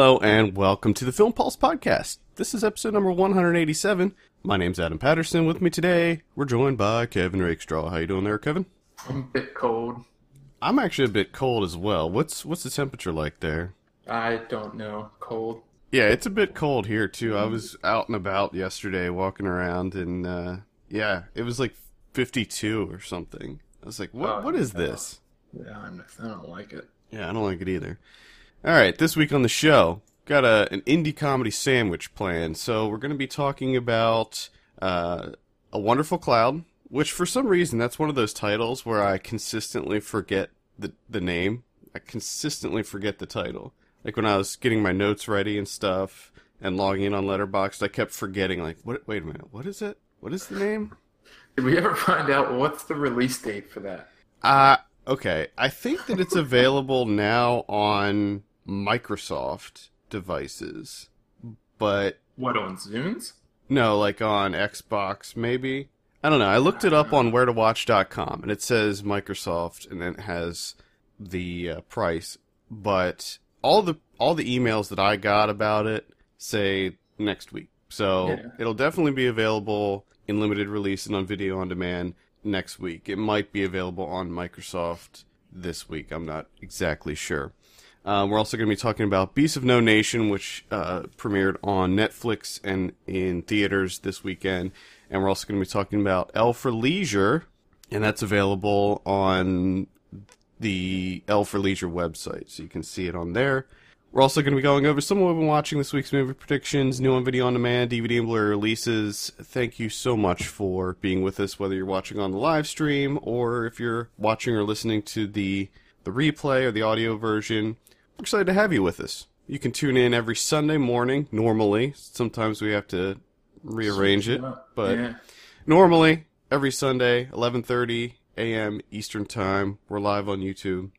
Hello and welcome to the Film Pulse podcast. This is episode number 187. My name's Adam Patterson. With me today, we're joined by Kevin Rakestraw. How you doing there, Kevin? I'm a bit cold. I'm actually a bit cold as well. What's what's the temperature like there? I don't know. Cold. Yeah, it's a bit cold here too. I was out and about yesterday walking around and uh yeah, it was like 52 or something. I was like, "What Oh, what is no. this?" Yeah, I'm, I don't like it. Yeah, I don't like it either. All right, this week on the show, got a an indie comedy sandwich planned. So we're going to be talking about uh, a Wonderful Cloud, which for some reason that's one of those titles where I consistently forget the the name. I consistently forget the title. Like when I was getting my notes ready and stuff and logging in on Letterboxd, I kept forgetting. Like, what? Wait a minute, what is it? What is the name? Did we ever find out what's the release date for that? Uh okay. I think that it's available now on Microsoft devices. But What on Zunes? no, like on Xbox maybe. I don't know. I looked it up on wheretowatch.com and it says Microsoft and then it has the uh, price, but all the all the emails that I got about it say next week. So Yeah. it'll definitely be available in limited release and on video on demand next week. It might be available on Microsoft this week. I'm not exactly sure. Uh, we're also going to be talking about Beasts of No Nation, which uh, premiered on Netflix and in theaters this weekend. And we're also going to be talking about L for Leisure, and that's available on the L for Leisure website, so you can see it on there. We're also going to be going over some of what we've been watching this week's movie predictions, new on video on demand, DVD and Blu-ray releases. Thank you so much for being with us, whether you're watching on the live stream or if you're watching or listening to the the replay or the audio version. We're excited to have you with us. You can tune in every Sunday morning. Normally, sometimes we have to rearrange it, but yeah. normally every Sunday, 11:30 a.m. Eastern Time. We're live on YouTube.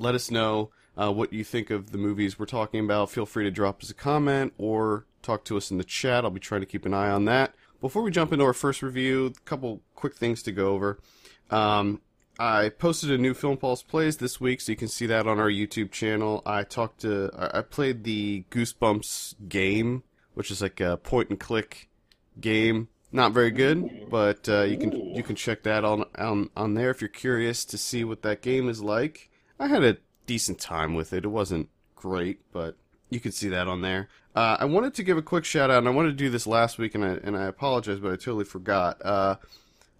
Let us know uh, what you think of the movies we're talking about. Feel free to drop us a comment or talk to us in the chat. I'll be trying to keep an eye on that. Before we jump into our first review, a couple quick things to go over. Um, I posted a new Film Pulse plays this week, so you can see that on our YouTube channel. I talked to, I played the Goosebumps game, which is like a point and click game. Not very good, but uh, you can you can check that on, on on there if you're curious to see what that game is like. I had a decent time with it. It wasn't great, but you can see that on there. Uh, I wanted to give a quick shout out, and I wanted to do this last week, and I and I apologize, but I totally forgot. Uh,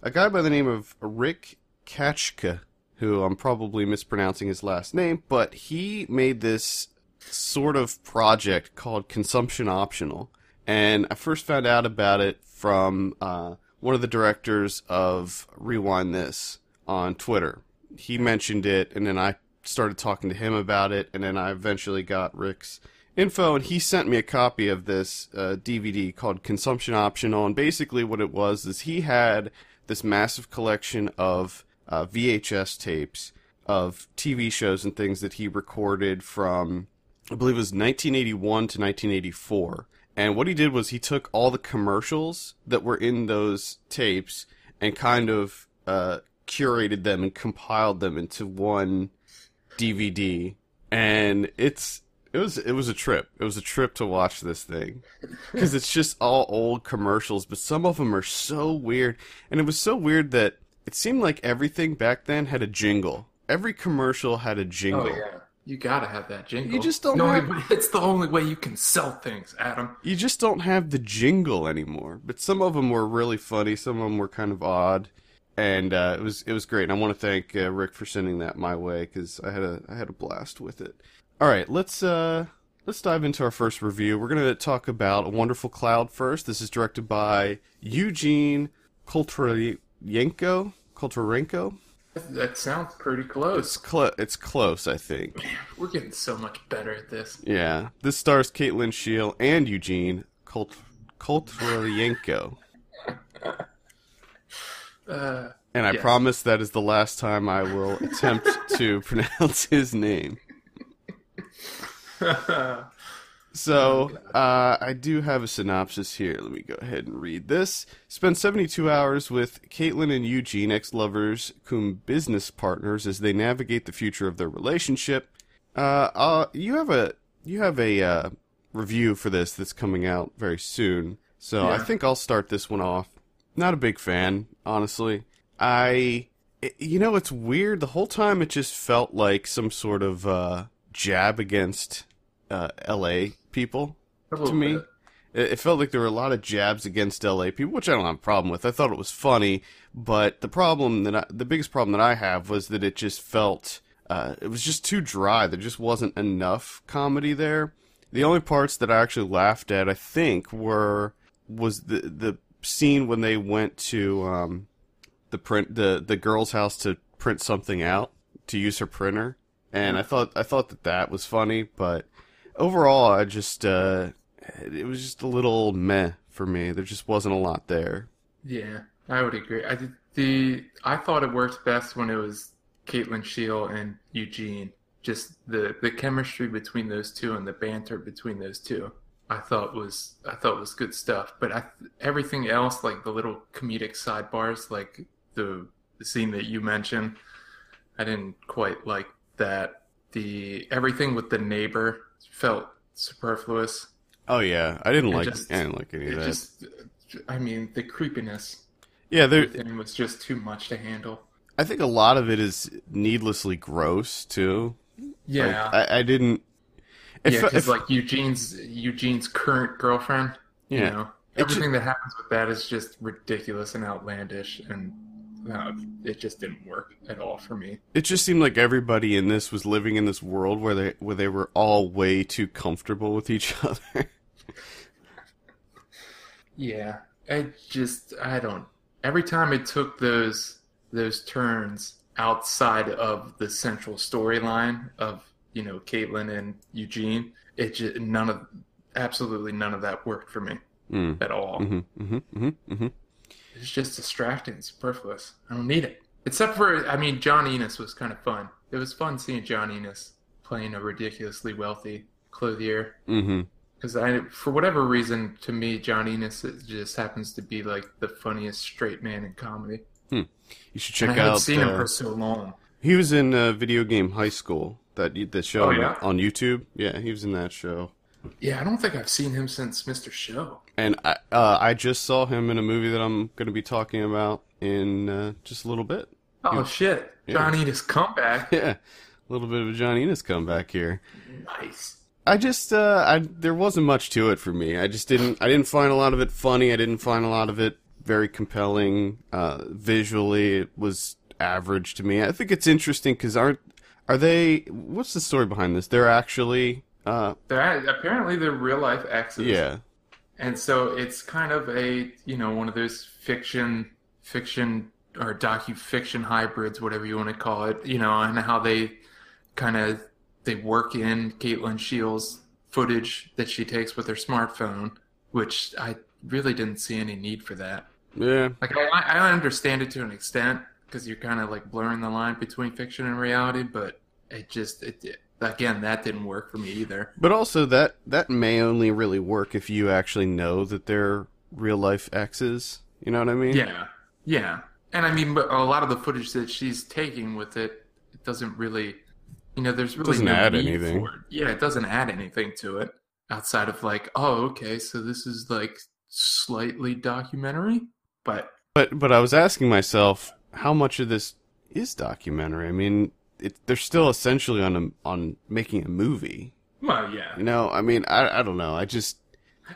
a guy by the name of Rick Kachka, who I'm probably mispronouncing his last name, but he made this sort of project called Consumption Optional. And I first found out about it from uh, one of the directors of Rewind This on Twitter. He mentioned it, and then I started talking to him about it, and then I eventually got Rick's info, and he sent me a copy of this uh, DVD called Consumption Optional. And basically, what it was is he had this massive collection of uh, VHS tapes of TV shows and things that he recorded from, I believe it was 1981 to 1984. And what he did was he took all the commercials that were in those tapes and kind of uh, curated them and compiled them into one DVD. And it's it was it was a trip. It was a trip to watch this thing because it's just all old commercials, but some of them are so weird. And it was so weird that it seemed like everything back then had a jingle. Every commercial had a jingle. Oh yeah. You gotta have that jingle. You just don't No, have- It's the only way you can sell things, Adam. You just don't have the jingle anymore. But some of them were really funny. Some of them were kind of odd, and uh, it was it was great. And I want to thank uh, Rick for sending that my way because I had a I had a blast with it. All right, let's uh let's dive into our first review. We're gonna talk about a Wonderful Cloud first. This is directed by Eugene Kulturenko. Kulturenko. That sounds pretty It's close. close. It's close, I think. Man, We're getting so much better at this. Yeah, this stars Caitlin Sheil and Eugene Kult Kulturenko. Uh, And I Yes. promise that is the last time I will attempt to pronounce his name. So, uh, I do have a synopsis here. Let me go ahead and read this. Spend 72 hours with Caitlin and Eugene, ex lovers, cum business partners, as they navigate the future of their relationship. Uh, uh, you have a you have a uh, review for this that's coming out very soon. So I think I'll start this one off. Not a big fan, honestly. I, it- you know, it's weird. The whole time it just felt like some sort of uh, jab against uh, L.A. people. To me. bit. It, it felt like there were a lot of jabs against LA people, which I don't have a problem with. I thought it was funny, but the problem that I, the biggest problem that I have was that it just felt uh, it was just too dry. There just wasn't enough comedy there. The only parts that I actually laughed at, I think, were was the the scene when they went to um, the print the the girl's house to print something out to use her printer, and I thought I thought that that was funny, but overall, I just uh, it was just a little meh for me. There just wasn't a lot there. Yeah, I would agree. I the I thought it worked best when it was Caitlin Sheil and Eugene. Just the the chemistry between those two and the banter between those two. I thought was I thought was good stuff. But I everything else, like the little comedic sidebars, like the the scene that you mentioned, I didn't quite like that. The everything with the neighbor felt superfluous. Oh yeah, I didn't It like just- I didn't like any of that. just, I mean, the creepiness yeah, there. within was just too much to handle. I think a lot of it is needlessly gross too. Yeah, Like, I, I didn't. Yeah, because like Eugene's Eugene's current girlfriend, you Yeah. know, everything that happens with that is just ridiculous and outlandish, and uh, it just didn't work at all for me. it just seemed like everybody in this was living in this world where they where they were all way too comfortable with each other. Yeah, I just I don't. Every time it took those those turns outside of the central storyline of you know Caitlin and Eugene, it just none of absolutely none of that worked for me mm. at all. hmm hmm hmm hmm It's just distracting, superfluous. I don't need it. Except for, I mean, John Ennis was kind of fun. It was fun seeing John Ennis playing a ridiculously wealthy clothier. hmm Because I, for whatever reason, to me, John Ennis just happens to be like the funniest straight man in comedy. You should And check I haven't out. seen him uh, for so long. He was in uh, Video Game High School. That that show Oh, yeah? on YouTube. Yeah, he was in that show. Yeah, I don't think I've seen him since Mr. Show. And I uh, I just saw him in a movie that I'm going to be talking about in uh, just a little bit. Oh Yeah. shit, Yeah. John Ennis comeback. Yeah, a little bit of a John Ennis comeback here. Nice. I just uh, I there wasn't much to it for me. I just didn't I didn't find a lot of it funny. I didn't find a lot of it very compelling. Uh, visually, it was average to me. I think it's interesting because aren't are they? What's the story behind this? They're actually uh, They're, apparently, they're real life exes. yeah. And so it's kind of a, you know, one of those fiction, fiction or docu-fiction hybrids, whatever you want to call it, you know, and how they kind of they work in Caitlin Sheil's footage that she takes with her smartphone, which I really didn't see any need for that. Yeah, Like I, I understand it to an extent because you're kind of like blurring the line between fiction and reality, but it just it, it again that didn't work for me either. but also that that may only really work if you actually know that they're real life exes. You know what I mean? Yeah, yeah, and I mean, but a lot of the footage that she's taking with it, it doesn't really, you know, there's really Doesn't no add anything. It. Yeah, it doesn't add anything to it outside of like, oh, okay, so this is like slightly documentary, but But but I was asking myself how much of this is documentary. I mean, it, they're still essentially on a, on making a movie. well, yeah, You know, I mean, I I don't know. I just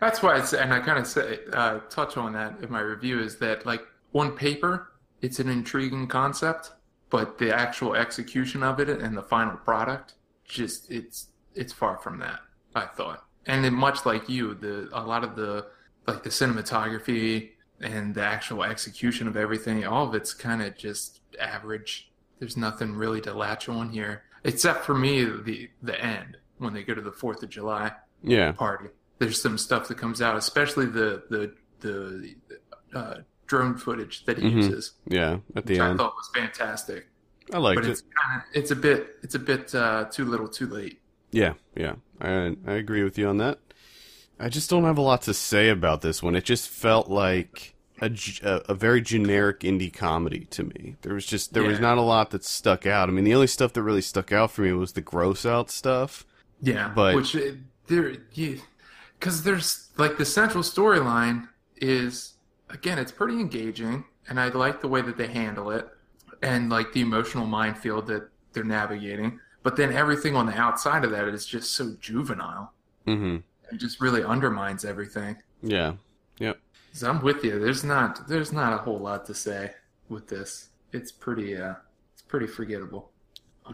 That's why it's, and I kind of say, uh, touch on that in my review is that like on paper, it's an intriguing concept, but the actual execution of it and the final product, just it's it's far from that. I thought, and then much like you, the a lot of the like the cinematography and the actual execution of everything, all of it's kind of just average. There's nothing really to latch on here, except for me the the end when they go to the Fourth of July yeah. party. There's some stuff that comes out, especially the the the uh, drone footage that he Mhm. uses, Yeah, at the which I end. thought was fantastic. I liked But it. it's kind of it's a bit it's a bit uh, too little, too late. Yeah, yeah. I I agree with you on that. I just don't have a lot to say about this one. It just felt like a, a, very generic indie comedy to me. There was just there was not a lot that stuck out. I mean, the only stuff that really stuck out for me was the gross out stuff. Yeah, But- which uh, there, you, because there's like the central storyline is again it's pretty engaging and i like the way that they handle it and like the emotional minefield that they're navigating but then everything on the outside of that is just so juvenile Mm-hmm. it just really undermines everything Yeah. Yep. so i'm with you there's not there's not a whole lot to say with this it's pretty uh it's pretty forgettable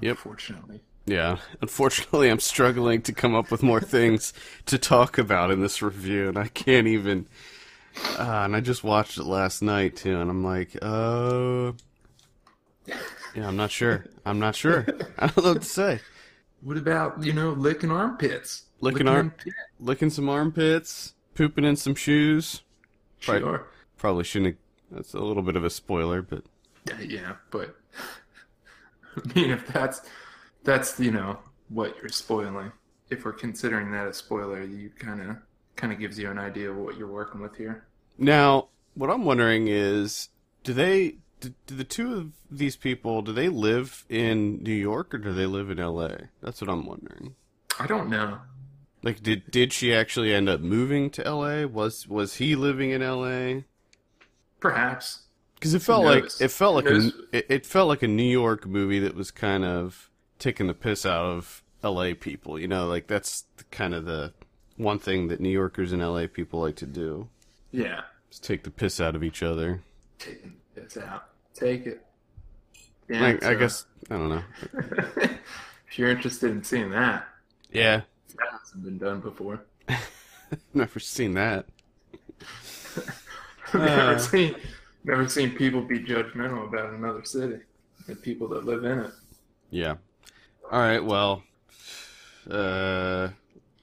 Yep. unfortunately Yeah. Unfortunately, I'm struggling to come up with more things to talk about in this review, and I can't even. Uh, and I just watched it last night too, and I'm like, uh, yeah, I'm not sure. I'm not sure. I don't know what to say. what about you know licking armpits Licking arm- in Licking some armpits, pooping in some shoes. Right. sure Probably shouldn't. Have, that's a little bit of a spoiler, but Yeah, yeah, but I mean, if that's that's you know what you're spoiling, if we're considering that a spoiler, you kind of kind of gives you an idea of what you're working with here. Now, what I'm wondering is, do they, do, do the two of these people, do they live in New York or do they live in L.A.? That's what I'm wondering. I don't know. Like, did did she actually end up moving to L.A.? Was was he living in L.A.? Perhaps. Because it felt like it felt like a, it, it felt like a New York movie that was kind of taking the piss out of L.A. people. You know, like that's kind of the one thing that New Yorkers and L.A. people like to do Yeah. is take the piss out of each other. Taking this out. Take it. Yeah. Like, I guess I don't know. if you're interested in seeing that, Yeah, that hasn't been done before. never seen that. never Uh. seen never seen people be judgmental about another city. and people that live in it. Yeah. All right. Well. Uh.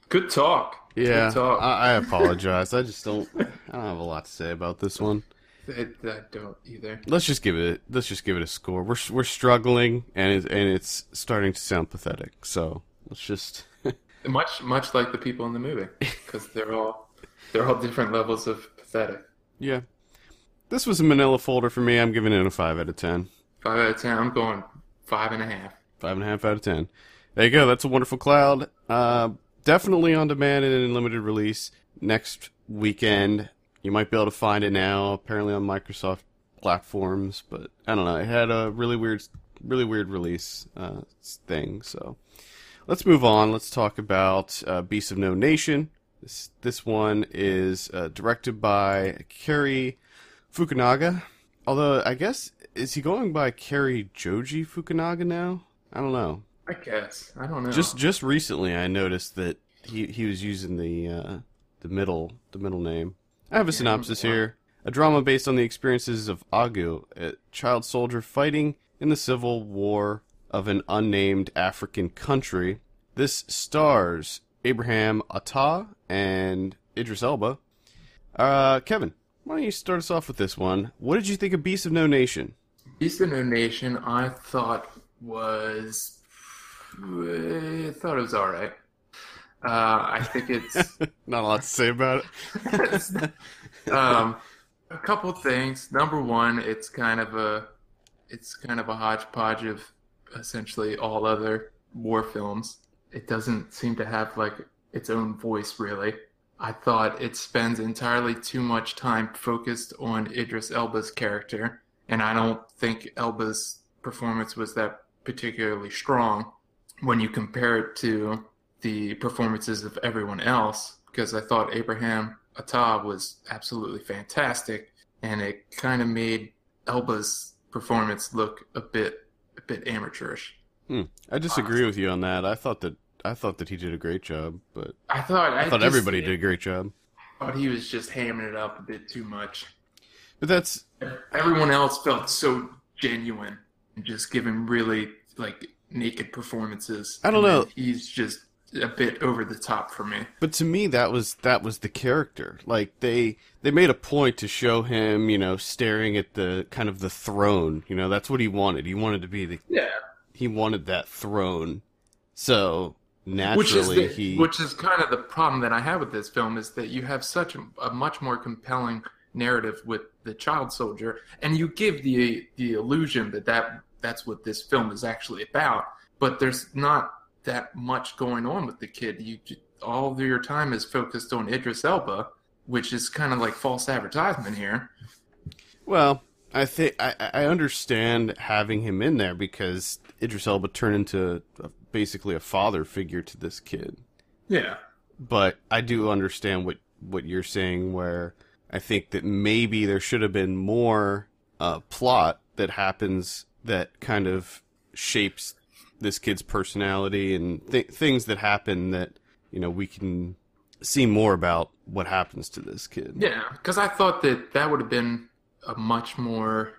Good talk. Yeah. Good talk. I, I apologize. I just don't. I don't have a lot to say about this one. I, I don't either. Let's just give it. Let's just give it a score. We're we're struggling, and it's, and it's starting to sound pathetic. So let's just. Much much like the people in the movie, because they're all they're all different levels of pathetic. yeah. This was a Manila folder for me. I'm giving it a five out of ten. Five out of ten. I'm going five and a half. Five and a half out of ten. There you go. That's a wonderful cloud. Uh, definitely on demand and in limited release next weekend. You might be able to find it now, apparently on Microsoft platforms, but I don't know. It had a really weird, really weird release uh, thing. So let's move on. Let's talk about uh, Beasts of No Nation. This this one is uh, directed by Cary Fukunaga. Although I guess is he going by Cary Joji Fukunaga now? I don't know. I guess. I don't know. Just just recently, I noticed that he he was using the uh, the middle the middle name. I have a synopsis here: a drama based on the experiences of Agu, a child soldier fighting in the civil war of an unnamed African country. This stars Abraham Atta and Idris Elba. Uh, Kevin, why don't you start us off with this one? What did you think of Beast of No Nation? Beast of No Nation. I thought was. I thought it was all right. Uh, I think it's. Not a lot to say about it. um, a couple things. Number one, it's kind of a, it's kind of a hodgepodge of essentially all other war films. It doesn't seem to have like its own voice really. I thought it spends entirely too much time focused on Idris Elba's character, and I don't think Elba's performance was that particularly strong when you compare it to the performances of everyone else. Because I thought Abraham Atta was absolutely fantastic, and it kind of made Elba's performance look a bit a bit amateurish. Hmm. I disagree with you on that. I thought that I thought that he did a great job, but I thought I thought just everybody did a great job. Thought he was just hamming it up a bit too much. But that's Everyone else felt so genuine and just giving really like naked performances. I don't know. He's just a bit over the top for me. but to me that was that was the character. Like they they made a point to show him, you know, staring at the kind of the throne. You know, that's what he wanted. He wanted to be the Yeah. he wanted that throne. So naturally, Which is the, he which is kind of the problem that I have with this film is that you have such a, a much more compelling narrative with the child soldier, and you give the the illusion that that that's what this film is actually about. But there's not that much going on with the kid. You, all of your time is focused on Idris Elba, which is kind of like false advertisement here. Well, I think I, I understand having him in there because Idris Elba turned into a, basically a father figure to this kid. Yeah. But I do understand what what you're saying, where I think that maybe there should have been more uh, plot that happens that kind of shapes this kid's personality and th- things that happen that you know we can see more about what happens to this kid. Yeah, because I thought that that would have been a much more.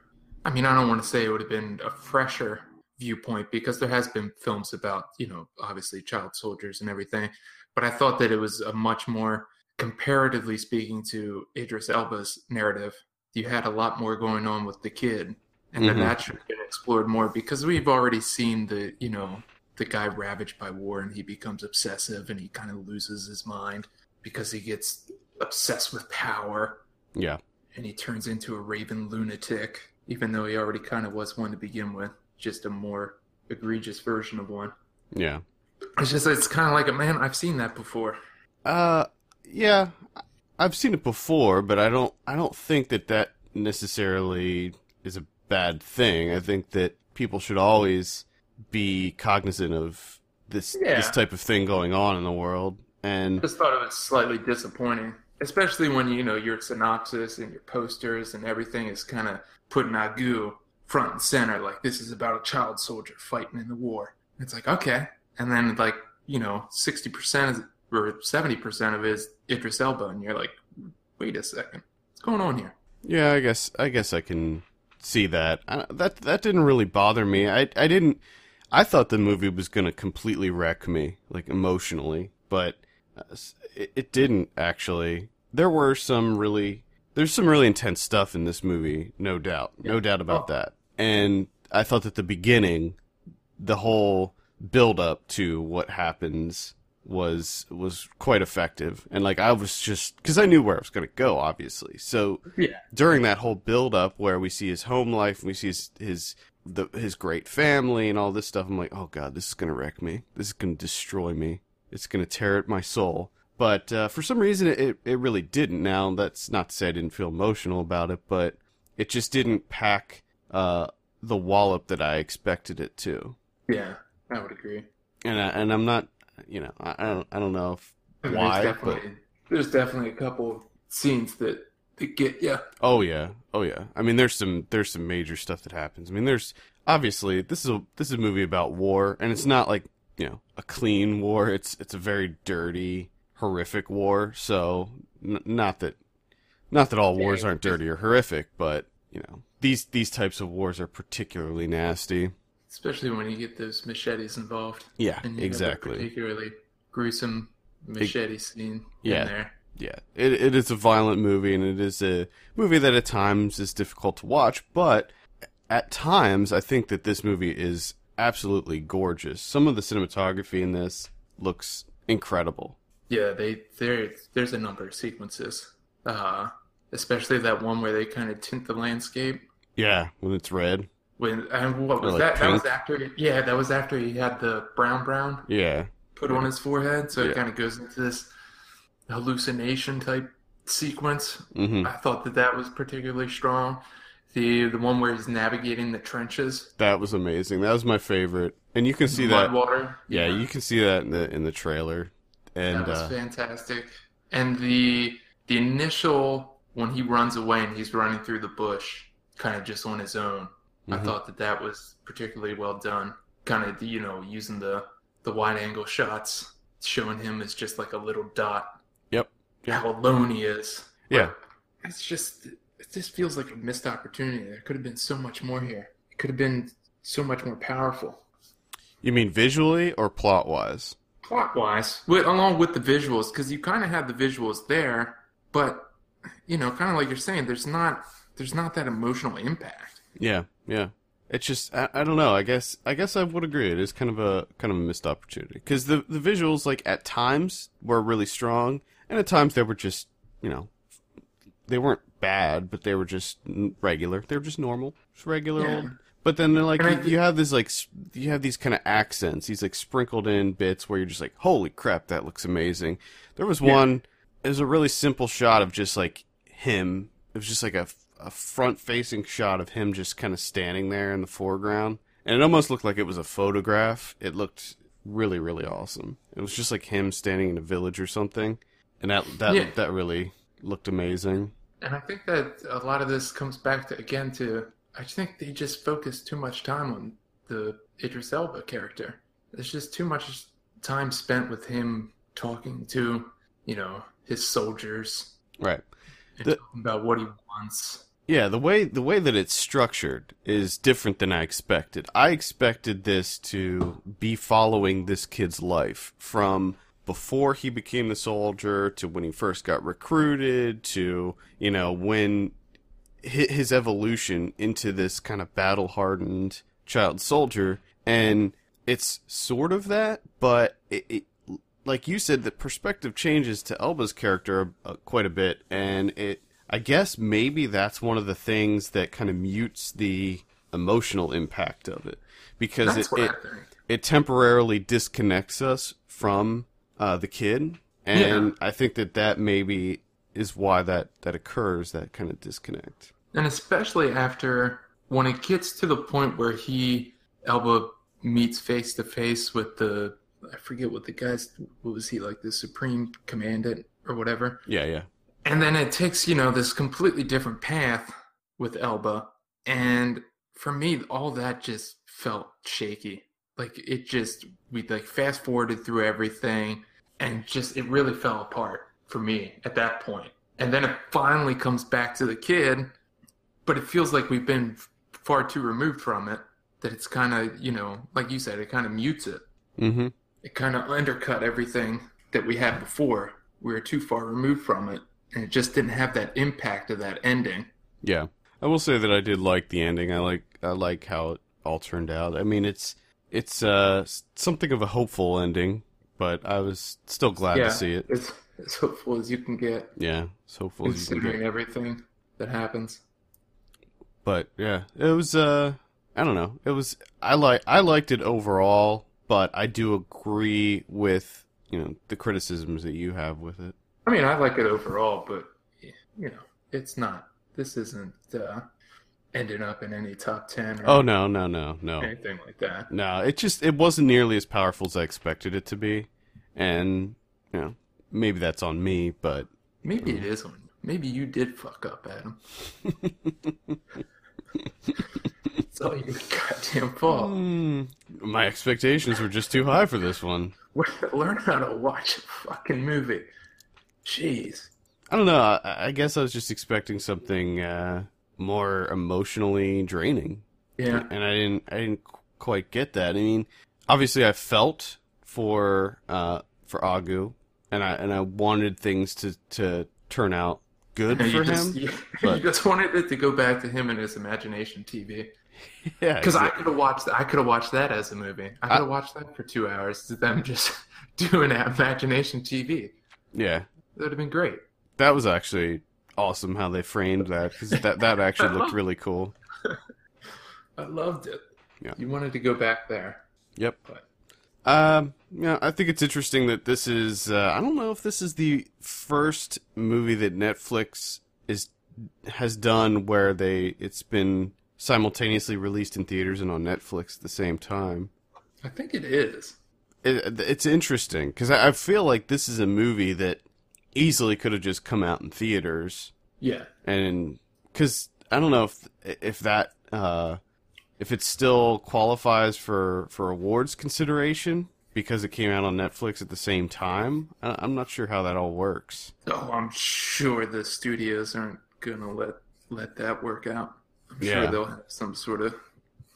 I mean, I don't want to say it would have been a fresher viewpoint because there has been films about you know obviously child soldiers and everything, but I thought that it was a much more comparatively speaking to Idris Elba's narrative. You had a lot more going on with the kid, and then Mhm. that should been explored more because we've already seen the you know the guy ravaged by war and he becomes obsessive and he kind of loses his mind because he gets obsessed with power Yeah. and he turns into a raven lunatic, even though he already kind of was one to begin with, just a more egregious version of one. Yeah. It's just it's kind of like a man. I've seen that before. Uh, yeah, I've seen it before, but I don't. I don't think that that necessarily is a bad thing. I think that people should always be cognizant of this Yeah. this type of thing going on in the world. And Just thought it was slightly disappointing, especially when you know your synopsis and your posters and everything is kind of putting Agu front and center, like this is about a child soldier fighting in the war. It's like okay, and then like you know sixty percent or seventy percent of it is Idris Elba, and you're like, wait a second, what's going on here? yeah, I guess I guess I can see that. I, that that didn't really bother me. I I didn't. I thought the movie was gonna completely wreck me, like emotionally, but uh, it, it didn't actually. There were some really there's some really intense stuff in this movie, no doubt, no doubt about Oh. that. And I thought that the beginning, the whole build up to what happens was was quite effective, and like I was just because I knew where I was gonna go, obviously. So Yeah. during that whole build up where we see his home life and we see his his the his great family and all this stuff i'm like oh god this is gonna wreck me this is gonna destroy me it's gonna tear at my soul but uh, for some reason it, it really didn't now that's not to say i didn't feel emotional about it but it just didn't pack uh, the wallop that i expected it to Yeah, I would agree. and I, and i'm not you know i, I don't i don't know if I mean, why There's but definitely, there's definitely a couple scenes that, that get you. Oh yeah, oh yeah. I mean, there's some there's some major stuff that happens. I mean, there's obviously this is a this is a movie about war, and it's not like you know a clean war. It's it's a very dirty, horrific war. So n- not that not that all wars aren't dirty or horrific, but you know these these types of wars are particularly nasty. Especially when you get those machetes involved. Yeah, And you have a exactly. particularly gruesome machete scene Yeah. in there. Yeah, it it is a violent movie, and it is a movie that at times is difficult to watch. But at times, I think that this movie is absolutely gorgeous. Some of the cinematography in this looks incredible. Yeah, they there there's a number of sequences. Uh especially that one where they kind of tint the landscape. Yeah, when it's red. When and what was like that? That was after yeah, that was after he had the brown brown Yeah, put on his forehead. So Yeah. it kind of goes into this hallucination type sequence. hmm I thought that that was particularly strong. The the one where he's navigating the trenches, that was amazing. That was my favorite, and you can see mud that. water. Yeah, you can see that in the in the trailer. And that was uh, fantastic. And the the initial when he runs away and he's running through the bush, kind of just on his own. I Mhm. thought that that was particularly well done. Kind of you know using the the wide angle shots, showing him as just like a little dot. Yep. Yeah. How alone he is. Yeah. But It's just it just feels like a missed opportunity. There could have been so much more here. It could have been so much more powerful. you mean visually or plot wise? plot wise, with, along with the visuals, because you kind of have the visuals there, but you know, kind of like you're saying, there's not there's not that emotional impact. Yeah, yeah. It's just I, I don't know. I guess I guess I would agree. It is kind of a kind of a missed opportunity because the the visuals like at times were really strong, and at times they were just you know they weren't bad, but they were just regular. They were just normal, just regular Yeah. old But then they're like you, you have this like you have these kind of accents, these like sprinkled in bits where you're just like, holy crap, that looks amazing. There was Yeah. one. It was a really simple shot of just like him. It was just like a, a front facing shot of him just kind of standing there in the foreground, and it almost looked like it was a photograph. It looked really really awesome. It was just like him standing in a village or something, and that that Yeah. that really looked amazing. And I think that a lot of this comes back to again to I think they just focus too much time on the Idris Elba character. There's just too much time spent with him talking to, you know, his soldiers Right. And The- talking about what he wants. Yeah, the way the way that it's structured is different than I expected. I expected this to be following this kid's life from before he became the soldier to when he first got recruited to, you know, when hi- his evolution into this kind of battle-hardened child soldier and it's sort of that, but it, it like you said, the perspective changes to Elba's character uh, quite a bit, and it. I guess maybe that's one of the things that kind of mutes the emotional impact of it, because That's it it, it temporarily disconnects us from uh, the kid, and I think that that maybe is why that that occurs, that kind of disconnect. And especially after when it gets to the point where he Elba meets face to face with the I forget what the guy's what was he like the supreme commandant or whatever. Yeah, yeah, And then it takes, you know, this completely different path with Elba. And for me, all that just felt shaky. Like it just, we like fast forwarded through everything and just, it really fell apart for me at that point. And then it finally comes back to the kid, but it feels like we've been far too removed from it that it's kind of, you know, like you said, it kind of mutes it mm-hmm. It kind of undercut everything that we had before. We were too far removed from it, and it just didn't have that impact of that ending. Yeah, I will say that I did like the ending. I like I like how it all turned out. I mean, it's it's uh something of a hopeful ending, but I was still glad yeah, to see it. As, as hopeful as you can get, Yeah, as hopeful as you can considering get. everything that happens. But yeah, it was uh I don't know. It was I like I liked it overall, but I do agree with you know the criticisms that you have with it. I mean, I like it overall, but you know, it's not. This isn't uh, ending up in any top ten or Oh no no no no anything like that. no! It just it wasn't nearly as powerful as I expected it to be, and you know maybe that's on me, but Maybe it is on. you. Maybe you did fuck up, Adam. it's all your goddamn fault. mm, my expectations were just too high for this one. Learn how to watch a fucking movie. Jeez. I don't know. I, I guess I was just expecting something uh, more emotionally draining. Yeah. and I didn't I didn't quite get that. I mean, obviously I felt for uh for Agu and I and I wanted things to to turn out good for just, him. you, but- you just wanted it to go back to him and his imagination TV. yeah, Because I could have watched, I could have watched that as a movie. I could have watched that for two hours. To them just doing imagination TV. yeah. That would have been great. That was actually awesome how they framed that that that actually looked really cool. I loved it. Yeah. You wanted to go back there. Yep. But Um, yeah, I think it's interesting that this is. Uh, I don't know if this is the first movie that Netflix is has done where they it's been simultaneously released in theaters and on Netflix at the same time. I think it is. It, it's interesting because I, I feel like this is a movie that easily could have just come out in theaters Yeah. and because I don't know if if that uh, if it still qualifies for for awards consideration because it came out on Netflix at the same time. I, I'm not sure how that all works. Oh, I'm sure the studios aren't gonna let let that work out. I'm Yeah. sure they'll have some sort of,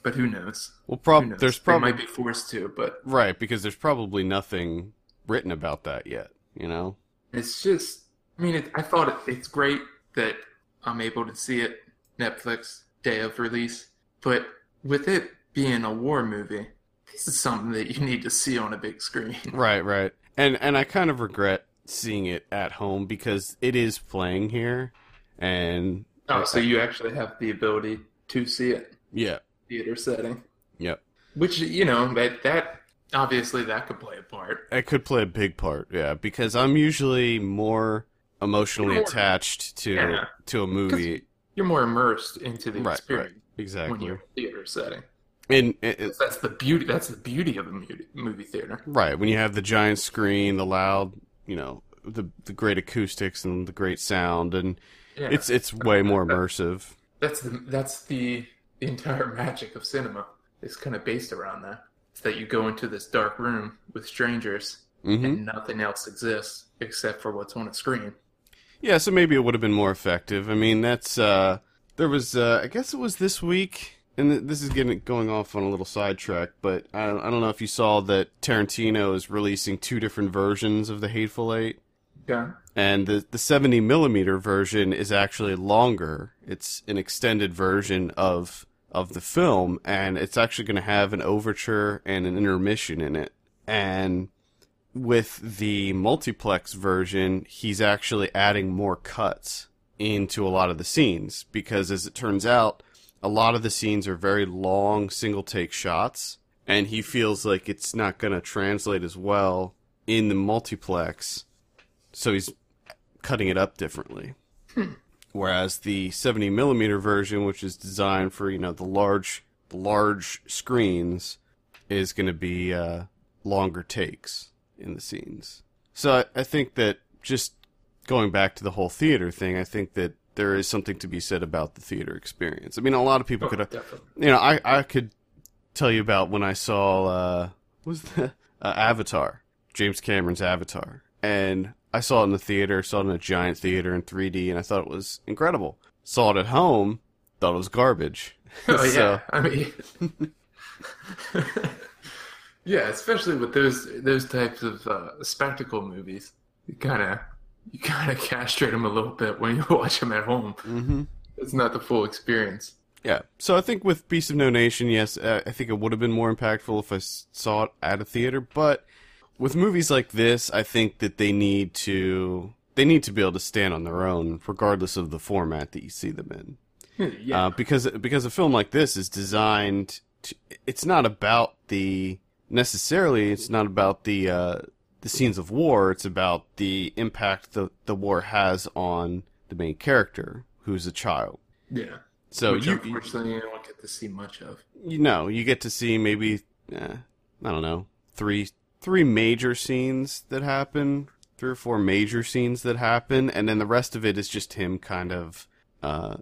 but who knows? Well, Who prob knows? there's they probably might be forced to, but right because there's probably nothing written about that yet. You know. it's just. I mean, it, I thought it, it's great that I'm able to see it Netflix day of release, but with it being a war movie, this is something that you need to see on a big screen. Right, right. And and I kind of regret seeing it at home because it is playing here, and Oh, so you actually have the ability to see it. yeah, theater setting. Yep. Which you know that that obviously that could play a part. It could play a big part, yeah, because I'm usually more emotionally More- attached to Yeah. to a movie. You're more immersed into the Right, right. experience when Exactly. you're in a theater setting. And it, it- That's the beauty. That's the beauty of the movie, movie theater. right, when you have the giant screen, the loud, you know, the the great acoustics and the great sound and Yeah. it's it's way more immersive. That's the that's the, the entire magic of cinema. It's kind of based around that. It's that you go into this dark room with strangers Mhm. and nothing else exists except for what's on a screen. Yeah, so maybe it would have been more effective. I mean, that's uh there was uh I guess it was this week and this is getting going off on a little sidetrack, but I don't, I don't know if you saw that Tarantino is releasing two different versions of the Hateful Eight. Yeah. and the the 70 millimeter version is actually longer. It's an extended version of of the film, and it's actually going to have an overture and an intermission in it. And with the multiplex version, he's actually adding more cuts into a lot of the scenes because, as it turns out, a lot of the scenes are very long single take shots, and he feels like it's not going to translate as well in the multiplex so he's cutting it up differently. Whereas the 70 millimeter version, which is designed for you know the large large screens, is going to be uh, longer takes in the scenes. So I, I think that just going back to the whole theater thing, I think that there is something to be said about the theater experience. I mean, a lot of people Oh, could definitely. you know, I, I could tell you about when I saw uh was the uh, Avatar, James Cameron's Avatar, and I saw it in the theater, saw it in a giant theater in 3D, and I thought it was incredible. Saw it at home, thought it was garbage. Oh yeah, I mean, yeah, especially with those those types of uh, spectacle movies, you kind of you kind of castrate them a little bit when you watch them at home. hmm It's not the full experience. Yeah. So I think with Beast of No Nation, yes, uh, I think it would have been more impactful if I saw it at a theater. But with movies like this, I think that they need to they need to be able to stand on their own, regardless of the format that you see them in. Yeah, Uh, because because a film like this is designed. To, it's not about the necessarily. It's not about the uh, the scenes of war. It's about the impact the the war has on the main character, who's a child. yeah. So Which you, unfortunately you don't get to see much of. you know you get to see maybe eh, I don't know three three major scenes that happen, three or four major scenes that happen, and then the rest of it is just him kind of uh,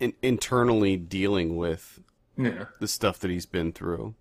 in- internally dealing with Yeah, the stuff that he's been through.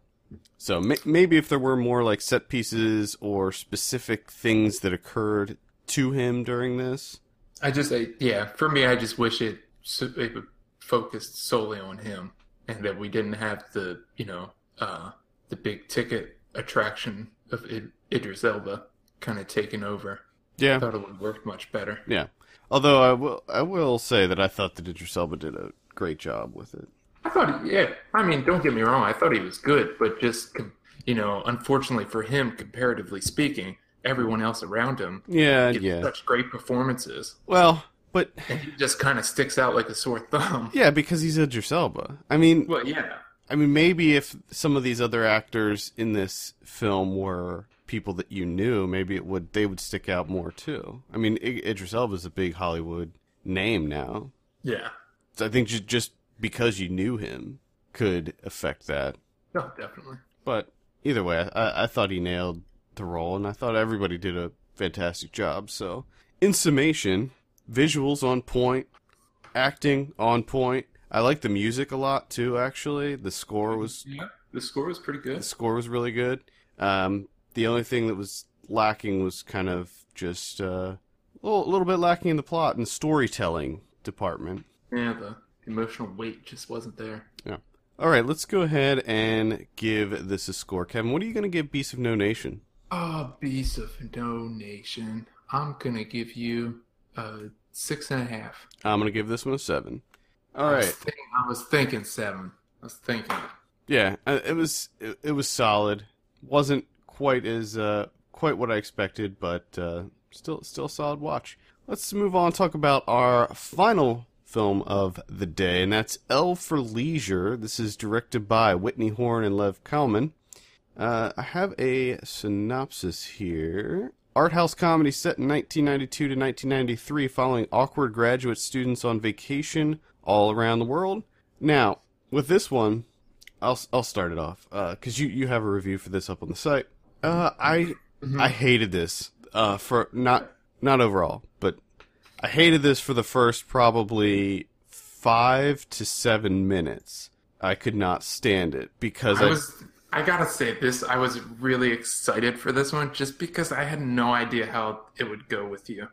So may- maybe if there were more like set pieces or specific things that occurred to him during this, I just I, yeah. For me, I just wish it it focused solely on him, and that we didn't have the you know uh, the big ticket attraction of Id- Idris Elba kind of taking over. yeah, I thought it would work much better. yeah. Although I will, I will say that I thought that Idris Elba did a great job with it. I thought, yeah. I mean, don't get me wrong. I thought he was good, but just you know, unfortunately for him, comparatively speaking, everyone else around him Yeah, yeah. such great performances, Well, but and he just kind of sticks out like a sore thumb. yeah, because he's Idris Elba. I mean, Well, yeah. I mean, maybe if some of these other actors in this film were people that you knew, maybe it would they would stick out more too. I mean, Idris Elba is a big Hollywood name now, Yeah. so I think ju- just because you knew him could affect that. No, definitely. But either way, I, I thought he nailed the role, and I thought everybody did a fantastic job. So, in summation, visuals on point, acting on point. I like the music a lot too. Actually, the score was Yeah. The score was pretty good. the score was really good. Um, the only thing that was lacking was kind of just uh, a little, little bit lacking in the plot and storytelling department. Yeah, the emotional weight just wasn't there. Yeah. All right, let's go ahead and give this a score. Kevin, what are you going to give Beast of No Nation? Oh, Beast of No Nation. I'm gonna give you a six and a half. I'm going to give this one a seven. All I was, thinking, I was thinking seven. I was thinking. Yeah, uh, it was it, it was solid. wasn't quite as uh, quite what I expected, but uh, still still a solid watch. Let's move on and talk about our final film of the day, and that's L for Leisure. This is directed by Whitney Horn and Lev Kalman. Uh, I have a synopsis here. Art house comedy set in 1992 to 1993 following awkward graduate students on vacation all around the world. Now, with this one, I'll I'll start it off because you you have a review for this up on the site. Uh, I I hated this uh, for not not overall, but I hated this for the first probably five to seven minutes. I could not stand it because I I, was I gotta say this I was really excited for this one just because I had no idea how it would go with you.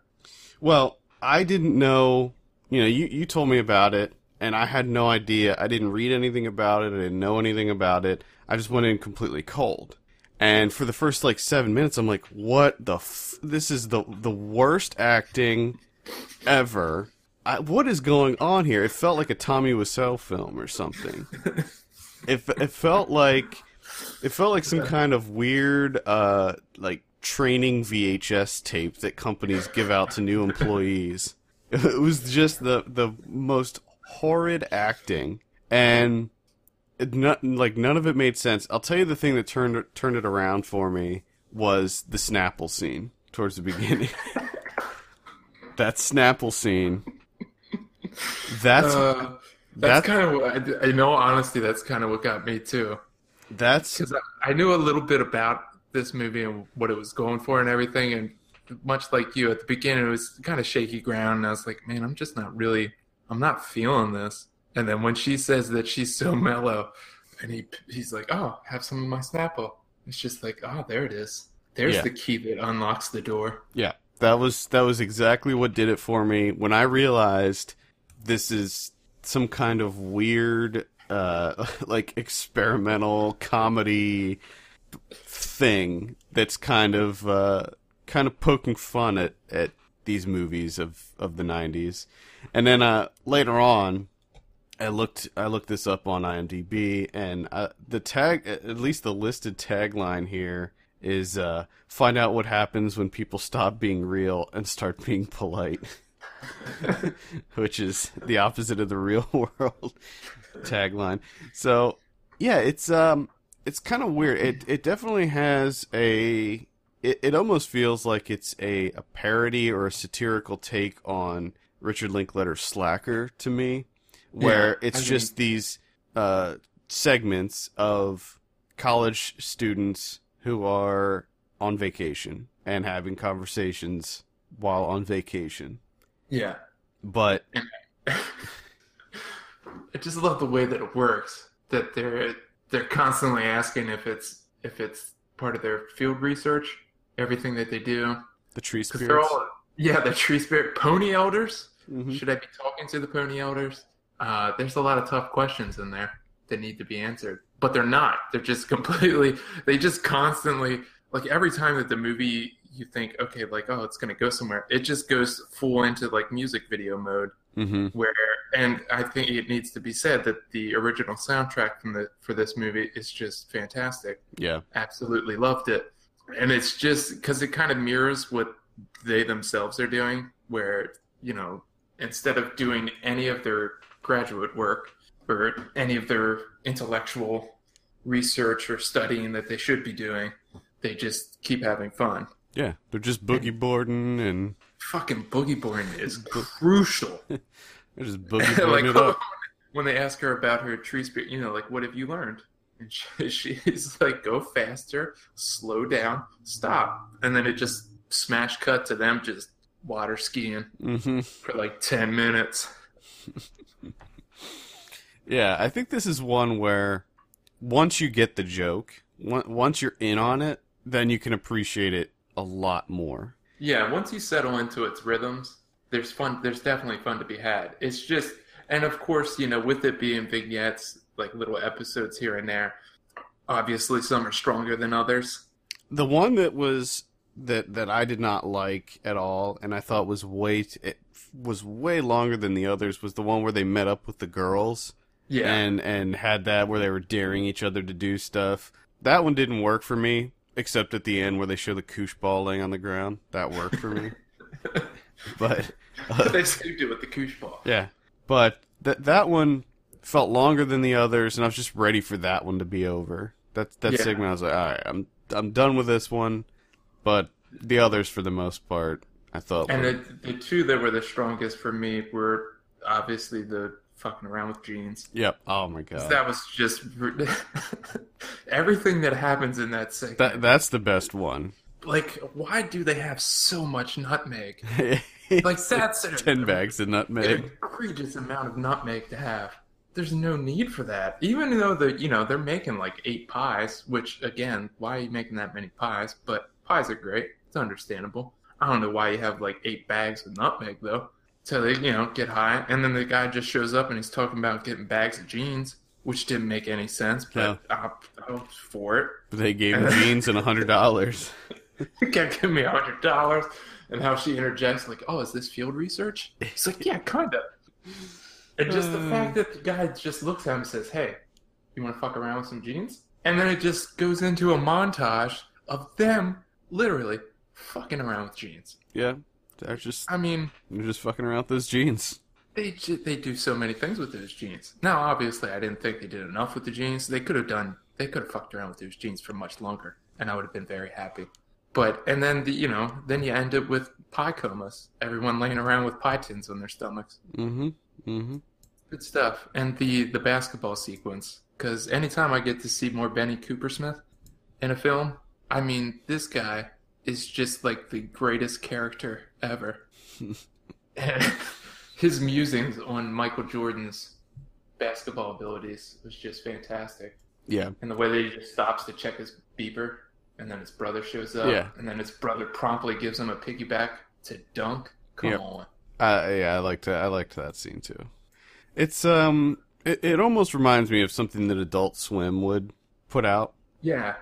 well, I didn't know. You know, you you told me about it, and I had no idea. I didn't read anything about it. I didn't know anything about it. I just went in completely cold. And for the first like seven minutes, I'm like, "What the? F- this is the the worst acting ever. I, what is going on here? It felt like a Tommy Wiseau film or something. it it felt like it felt like some kind of weird uh like training VHS tape that companies give out to new employees. It was just the the most horrid acting and it not, like none of it made sense. I'll tell you the thing that turned turned it around for me was the Snapple scene towards the beginning. that Snapple scene. That's Uh, That's- that's kind of what I, I know. Honestly, that's kind of what got me too. that's because I, I knew a little bit about this movie and what it was going for and everything. And much like you at the beginning, it was kind of shaky ground. And I was like, man, I'm just not really, I'm not feeling this. And then when she says that she's so mellow, and he he's like, oh, have some of my Snapple. It's just like, oh, there it is. There's Yeah. the key that unlocks the door. Yeah, that was that was exactly what did it for me when I realized this is some kind of weird uh like experimental comedy thing that's kind of uh kind of poking fun at at these movies of of the 90s. And then uh later on I looked I looked this up on IMDb and uh, the tag at least the listed tagline here is uh, find out what happens when people stop being real and start being polite. Which is the opposite of the real world tagline. So, yeah, it's um it's kind of weird. It it definitely has a it, it almost feels like it's a, a parody or a satirical take on Richard Linklater's Slacker to me where Yeah, it's I mean- just these uh, segments of college students who are on vacation and having conversations while on vacation. Yeah. But I just love the way that it works. That they're they're constantly asking if it's if it's part of their field research, everything that they do. the tree spirits. all yeah, the tree spirit pony elders. Mhm. Should I be talking to the pony elders? Uh, there's a lot of tough questions in there that need to be answered, but they're not. They're just completely. They just constantly like every time that the movie you think okay like oh it's gonna go somewhere it just goes full into like music video mode Mhm. where and I think it needs to be said that the original soundtrack from the for this movie is just fantastic. Yeah. Absolutely loved it. And it's just cuz it kind of mirrors what they themselves are doing where, you know, instead of doing any of their graduate work or any of their intellectual research or studying that they should be doing, they just keep having fun. Yeah. They're just boogie boarding and Fucking boogie boarding is crucial. they're just boogie boarding like it up. when they ask her about her tree spirit, you know, like what have you learned? And she, she's like, go faster, slow down, stop, and then it just smash cut to them just water skiing hmm for like ten minutes. Yeah, I think this is one where once you get the joke, once you're in on it, then you can appreciate it a lot more. Yeah, once you settle into its rhythms, there's fun. There's definitely fun to be had. It's just, and of course, you know, with it being vignettes, like little episodes here and there, obviously some are stronger than others. The one that was that that I did not like at all, and I thought was way t- it was way longer than the others, was the one where they met up with the girls Yeah, and and had that where they were daring each other to do stuff. That one didn't work for me, except at the end where they show the koosh ball laying on the ground. That worked for me. but uh, they saved it with the koosh ball. Yeah, but that that one felt longer than the others, and I was just ready for that one to be over. That that Yeah. segment, I was like, all right, I'm I'm done with this one. But the others, for the most part, I thought. And were- the, the two that were the strongest for me were obviously the fucking around with jeans. yep. Oh my god. That was just everything that happens in that segment. That that's the best one. like, why do they have so much nutmeg? Like that's ten bags of nutmeg. an egregious amount of nutmeg to have. There's no need for that. Even though the you know they're making like eight pies, which again, why are you making that many pies? But pies are great. It's understandable. I don't know why you have like eight bags of nutmeg though. So they you know get high, and then the guy just shows up and he's talking about getting bags of jeans, which didn't make any sense. But I, I was for it. They gave him jeans and a hundred dollars. You can't give me a hundred dollars. And how she interjects, like, "Oh, is this field research?" It's like, "Yeah, kind of." And just the fact that the guy just looks at him and says, "Hey, you want to fuck around with some jeans?" And then it just goes into a montage of them literally fucking around with jeans. Yeah, they're just I mean, they're just fucking around with those jeans. they ju- they do so many things with those jeans. Now, obviously, I didn't think they did enough with the jeans. They could have done. They could have fucked around with those jeans for much longer, and I would have been very happy. But and then the you know then you end up with pie comas. Everyone laying around with pie tins on their stomachs. Mm-hmm. Mm-hmm. Good stuff. And the the basketball sequence. Because anytime I get to see more Benny Coopersmith in a film, I mean this guy is just like the greatest character ever. and his musings on Michael Jordan's basketball abilities was just fantastic. Yeah. And the way that he just stops to check his beeper, and then his brother shows up, Yeah. and then his brother promptly gives him a piggyback to dunk. Come Yep. on. Uh, yeah, I liked I liked that scene too. It's um, it, it almost reminds me of something that Adult Swim would put out, Yeah.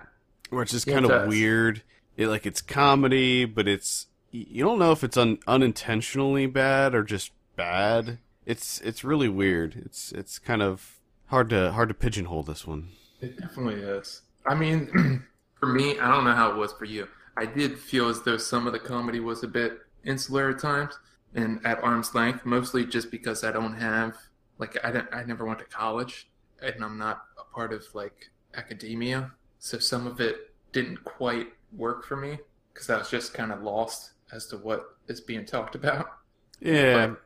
where it's just kind of weird. It like it's comedy, but it's you don't know if it's un, unintentionally bad or just bad. It's it's really weird. It's it's kind of hard to hard to pigeonhole this one. It definitely is. I mean, for me, I don't know how it was for you. I did feel as though some of the comedy was a bit insular at times and at arm's length, mostly just because I don't have like I don't, I never went to college and I'm not a part of like academia, so some of it didn't quite work for me because I was just kind of lost as to what is being talked about. Yeah, But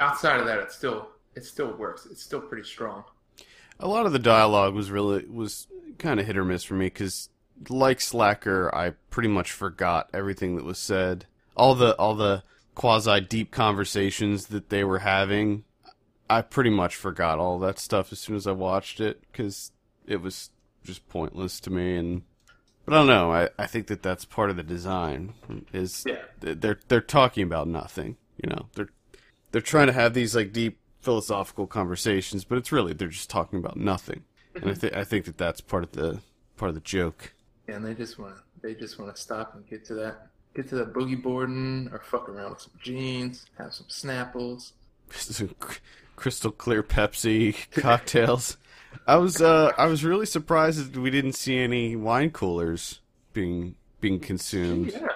outside of that, it still it still works. It's still pretty strong. a lot of the dialogue was really was kind of hit or miss for me because like slacker i pretty much forgot everything that was said all the all the quasi deep conversations that they were having i pretty much forgot all that stuff as soon as i watched it because it was just pointless to me and but i don't know i i think that that's part of the design is Yeah. they're they're talking about nothing you know they're they're trying to have these like deep philosophical conversations, but it's really they're just talking about nothing. And I mm-hmm. think I think that that's part of the part of the joke. and they just want to they just want to stop and get to that get to that boogie boarding or fuck around with some jeans have some snapples Some crystal clear Pepsi cocktails. I was uh I was really surprised that we didn't see any wine coolers being being consumed. yeah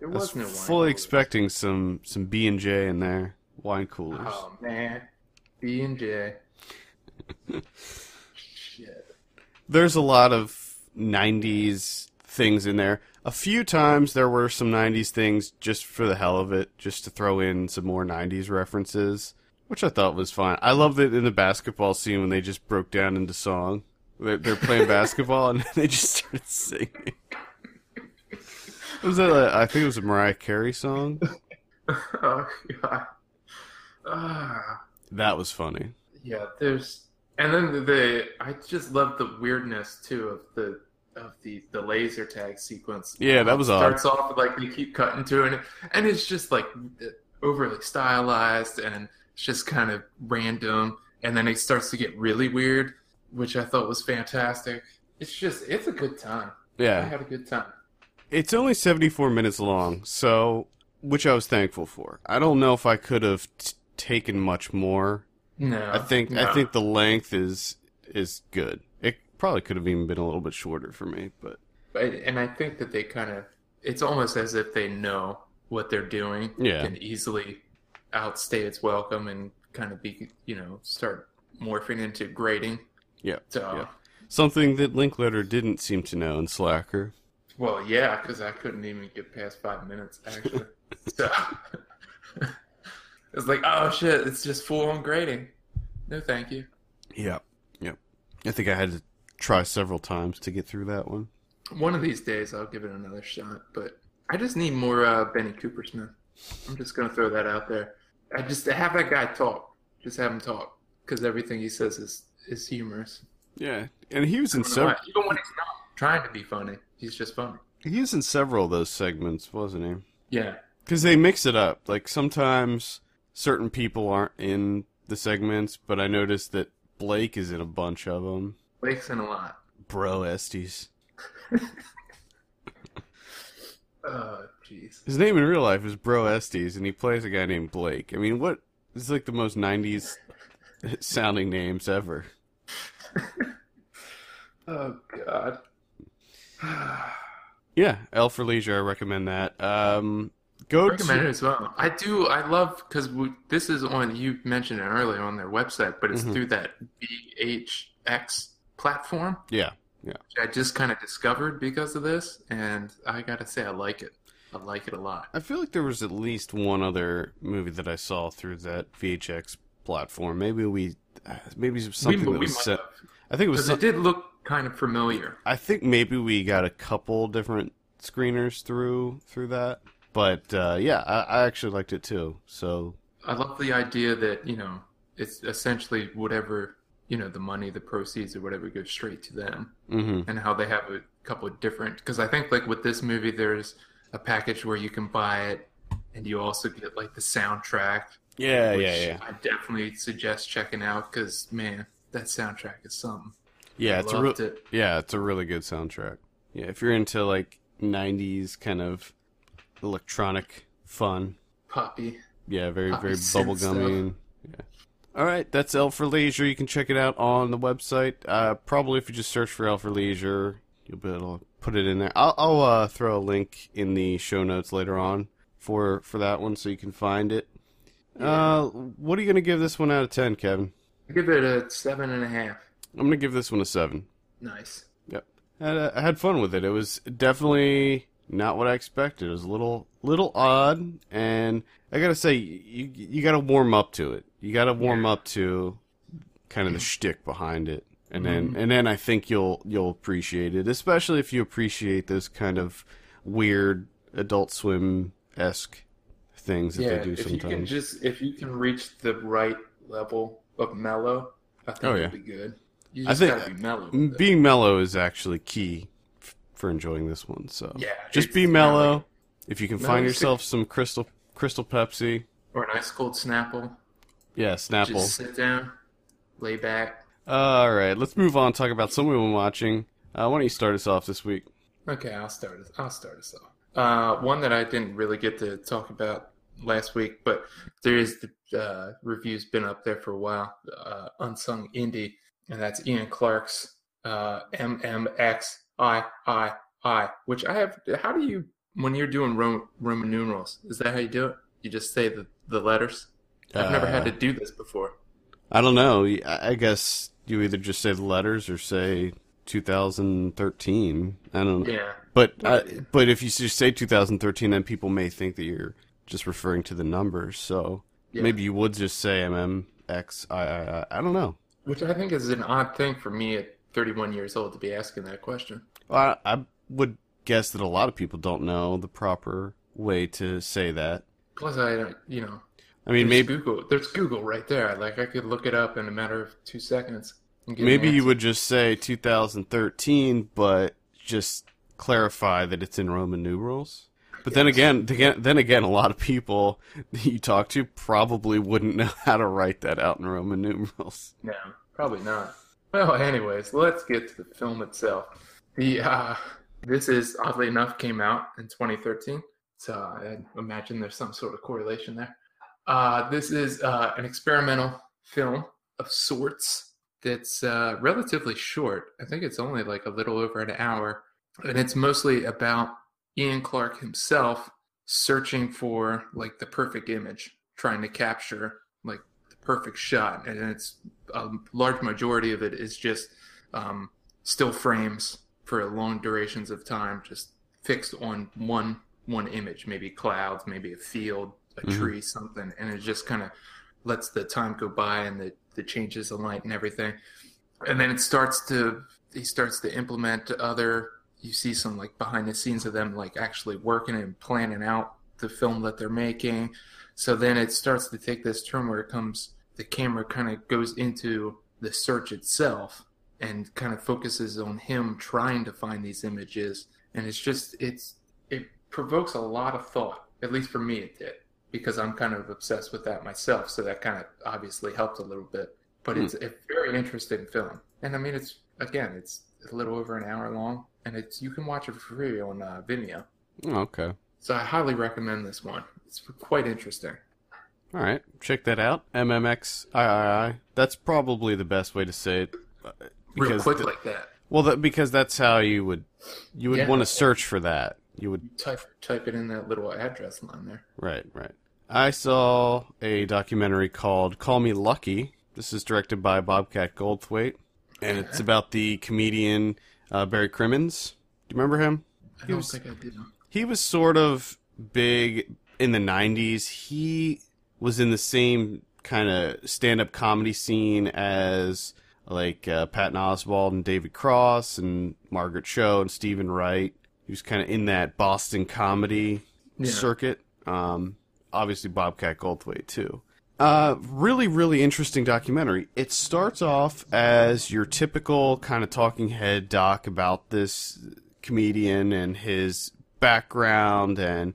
there I was was no wine fully coolers. expecting some some B and J in there, wine coolers. oh man b and j shit there's a lot of 90s things in there. A few times there were some 90s things just for the hell of it, just to throw in some more 90s references, which I thought was fine. I loved it in the basketball scene when they just broke down into song. They're, they're playing basketball and they just started singing. Was that a, I think it was a Mariah Carey song? oh god ah That was funny. yeah there's and then the, the i just love the weirdness too of the of the the laser tag sequence Yeah, that um, was odd. starts off with, like they keep cutting to it and it's just like overly stylized and it's just kind of random and then it starts to get really weird which i thought was fantastic it's just it's a good time Yeah, i had a good time It's only 74 minutes long, so which I was thankful for. I don't know if I could have t- taken much more. no I think no. I think the length is is good. Probably could have even been a little bit shorter for me, but and I think that they kind of, it's almost as if they know what they're doing Yeah. can easily outstay its welcome and kind of be, you know, start morphing into grading. Yeah, So, yeah. Something that Linklater didn't seem to know in Slacker. well, yeah, because I couldn't even get past five minutes actually. so it's like, oh shit, it's just full on grading. No, thank you. Yeah, yeah. I think I had to try several times to get through that one. One of these days, I'll give it another shot. But I just need more uh, Benny Cooper Smith. I'm just gonna throw that out there. I just have that guy talk. Just have him talk because everything he says is is humorous. Yeah, and he was in I don't know several. Even when he's not trying to be funny, he's just funny. He was in several of those segments, wasn't he? Yeah, Because they mix it up. Like sometimes certain people aren't in the segments, but I noticed that Blake is in a bunch of them. Blake's in a lot. Bro Estes. Oh, jeez. His name in real life is Bro Estes, and he plays a guy named Blake. I mean, what? This is like the most '90s sounding names ever. Oh God. Yeah, L for Leisure. I recommend that. Um, go recommend it as well. I do. I love because this is on. You mentioned it earlier on their website, but it's Mhm. through that VHX platform. yeah, which I just kind of discovered because of this, and I gotta say I like it. I like it a lot. I feel like there was at least one other movie that I saw through that VHX platform. Maybe we, maybe something we, that we was set. have. I think it was. Some, it did look kind of familiar. I think maybe we got a couple different screeners through through that. But uh, yeah, I, I actually liked it too. So I love the idea that you know it's essentially whatever you know the money, the proceeds, or whatever goes straight to them, hmm and how they have a couple of different. Because I think like with this movie, there's a package where you can buy it, and you also get like the soundtrack. yeah, which yeah, yeah, I definitely suggest checking out because man, that soundtrack is something. yeah. I It's a real, it. yeah, it's a really good soundtrack. Yeah, if you're into like '90s kind of electronic fun, poppy Yeah, very Poppy very bubblegummy. Yeah. All right, that's L for Leisure. You can check it out on the website. Uh, probably if you just search for L for Leisure, you'll be able to put it in there. I'll, I'll uh, throw a link in the show notes later on for for that one, so you can find it. Uh, what are you gonna give this one out of ten, Kevin? I give it a seven and a half. I'm gonna give this one a seven. Nice. I had, uh, I had fun with it. It was definitely not what I expected. It was a little little odd, and I gotta say, you you gotta warm up to it. You gotta warm Yeah. up to kind of the shtick behind it, and then Mhm. and then I think you'll you'll appreciate it, especially if you appreciate those kind of weird Adult Swim esque things that yeah, they do if you can sometimes. just if you can reach the right level of mellow, I think Oh, it'll be good. You I think- gotta be mellow. Being mellow is actually key for enjoying this one. So yeah, just be mellow. like- If you can find yourself some crystal crystal Pepsi, or an ice cold Snapple. yeah, Snapple. Just sit down, lay back. All right, let's move on. Talk about something we've been watching. Uh, why don't you start us off this week? Okay, I'll start. Us, I'll start us off. Uh, one that I didn't really get to talk about last week, but there is the uh, review's been up there for a while. Uh, Unsung Indie, and that's Ian Clark's uh, MMXIII, which I have. How do you when you're doing Roman, Roman numerals? Is that how you do it? You just say the the letters. I've never had Uh, to do this before. I don't know. I I guess you either just say the letters or say 2013. I don't know. Yeah, But uh, but if you just say 2013, then people may think that you're just referring to the numbers. So yeah. maybe you would just say MMXIII. I don't know. Which I think is an odd thing for me 31 years old to be asking that question. Well, I, I would guess that a lot of people don't know the proper way to say that. Plus, I don't, you know, I mean, there's maybe Google. There's Google right there. Like I could look it up in a matter of two seconds. And get an maybe you would just say 2013, but just clarify that it's in Roman numerals. But then again, again, then again, a lot of people that you talk to probably wouldn't know how to write that out in Roman numerals. No, probably not. Well, anyways, let's get to the film itself. The uh, this is oddly enough came out in 2013, so I imagine there's some sort of correlation there. Uh, this is uh, an experimental film of sorts that's uh, relatively short. I think it's only like a little over an hour, and it's mostly about Ian Clark himself searching for like the perfect image, trying to capture perfect shot, and it's a large majority of it is just um, still frames for long durations of time, just fixed on one one image, maybe clouds, maybe a field, a Mhm. tree, something, and it just kind of lets the time go by and the, the changes of light and everything. And then it starts to he starts to implement other you see some like behind the scenes of them like actually working and planning out the film that they're making. So then it starts to take this turn where it comes the camera kind of goes into the search itself and kind of focuses on him trying to find these images. And it's just it's it provokes a lot of thought at least for me it did because i'm kind of obsessed with that myself so that kind of obviously helped a little bit. But it's a very interesting film. And i mean it's again it's a little over an hour long and it's you can watch it for free on uh, vimeo. Okay. so i highly recommend this one. It's quite interesting All right, check that out. MMXIII. That's probably the best way to say it. uh, real because quick th- like that well, that, because that's how you would you would Yeah. want to search for that. You would type type it in that little address line there right, right. I saw a documentary called "Call Me Lucky." This is directed by Bobcat Goldthwait, and it's about the comedian uh, Barry Crimmins. Do you remember him? i He don't was- think i did he was sort of big in the 90s. He was in the same kind of stand up comedy scene as like uh, Patton Oswalt and David Cross and Margaret Cho and Steven Wright. He was kind of in that Boston comedy Yeah. circuit. Um, obviously, Bobcat Goldthwait, too. Uh, really, really interesting documentary. It starts off as your typical kind of talking head doc about this comedian and his background and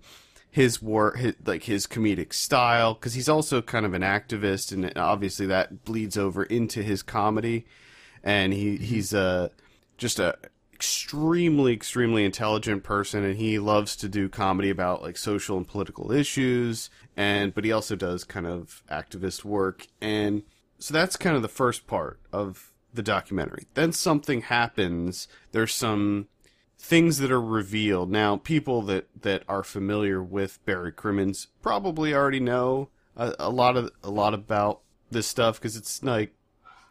his work, his, like his comedic style, because he's also kind of an activist, and obviously that bleeds over into his comedy. And he mm-hmm. he's a just a extremely extremely intelligent person, and he loves to do comedy about like social and political issues, and but he also does kind of activist work, and so that's kind of the first part of the documentary. Then something happens. There's some things that are revealed. Now, people that, that are familiar with Barry Crimmins probably already know a, a lot of a lot about this stuff because it's like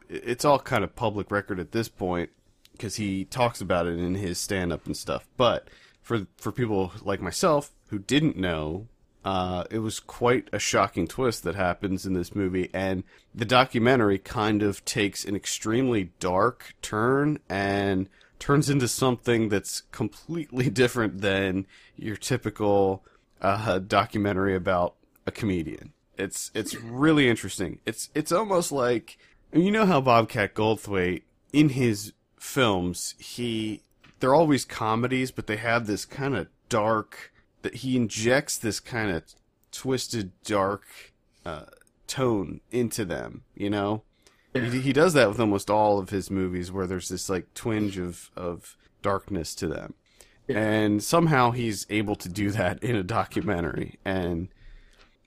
it's all kind of public record at this point because he talks about it in his stand up and stuff. But for for people like myself who didn't know, uh, it was quite a shocking twist that happens in this movie, and the documentary kind of takes an extremely dark turn and turns into something that's completely different than your typical uh, documentary about a comedian. It's it's really interesting. It's it's almost like you know how Bobcat Goldthwait in his films he they're always comedies, but they have this kind of dark that he injects this kind of twisted dark uh, tone into them. You know, he, he does that with almost all of his movies, where there's this like twinge of of darkness to them, Yeah. and somehow he's able to do that in a documentary, and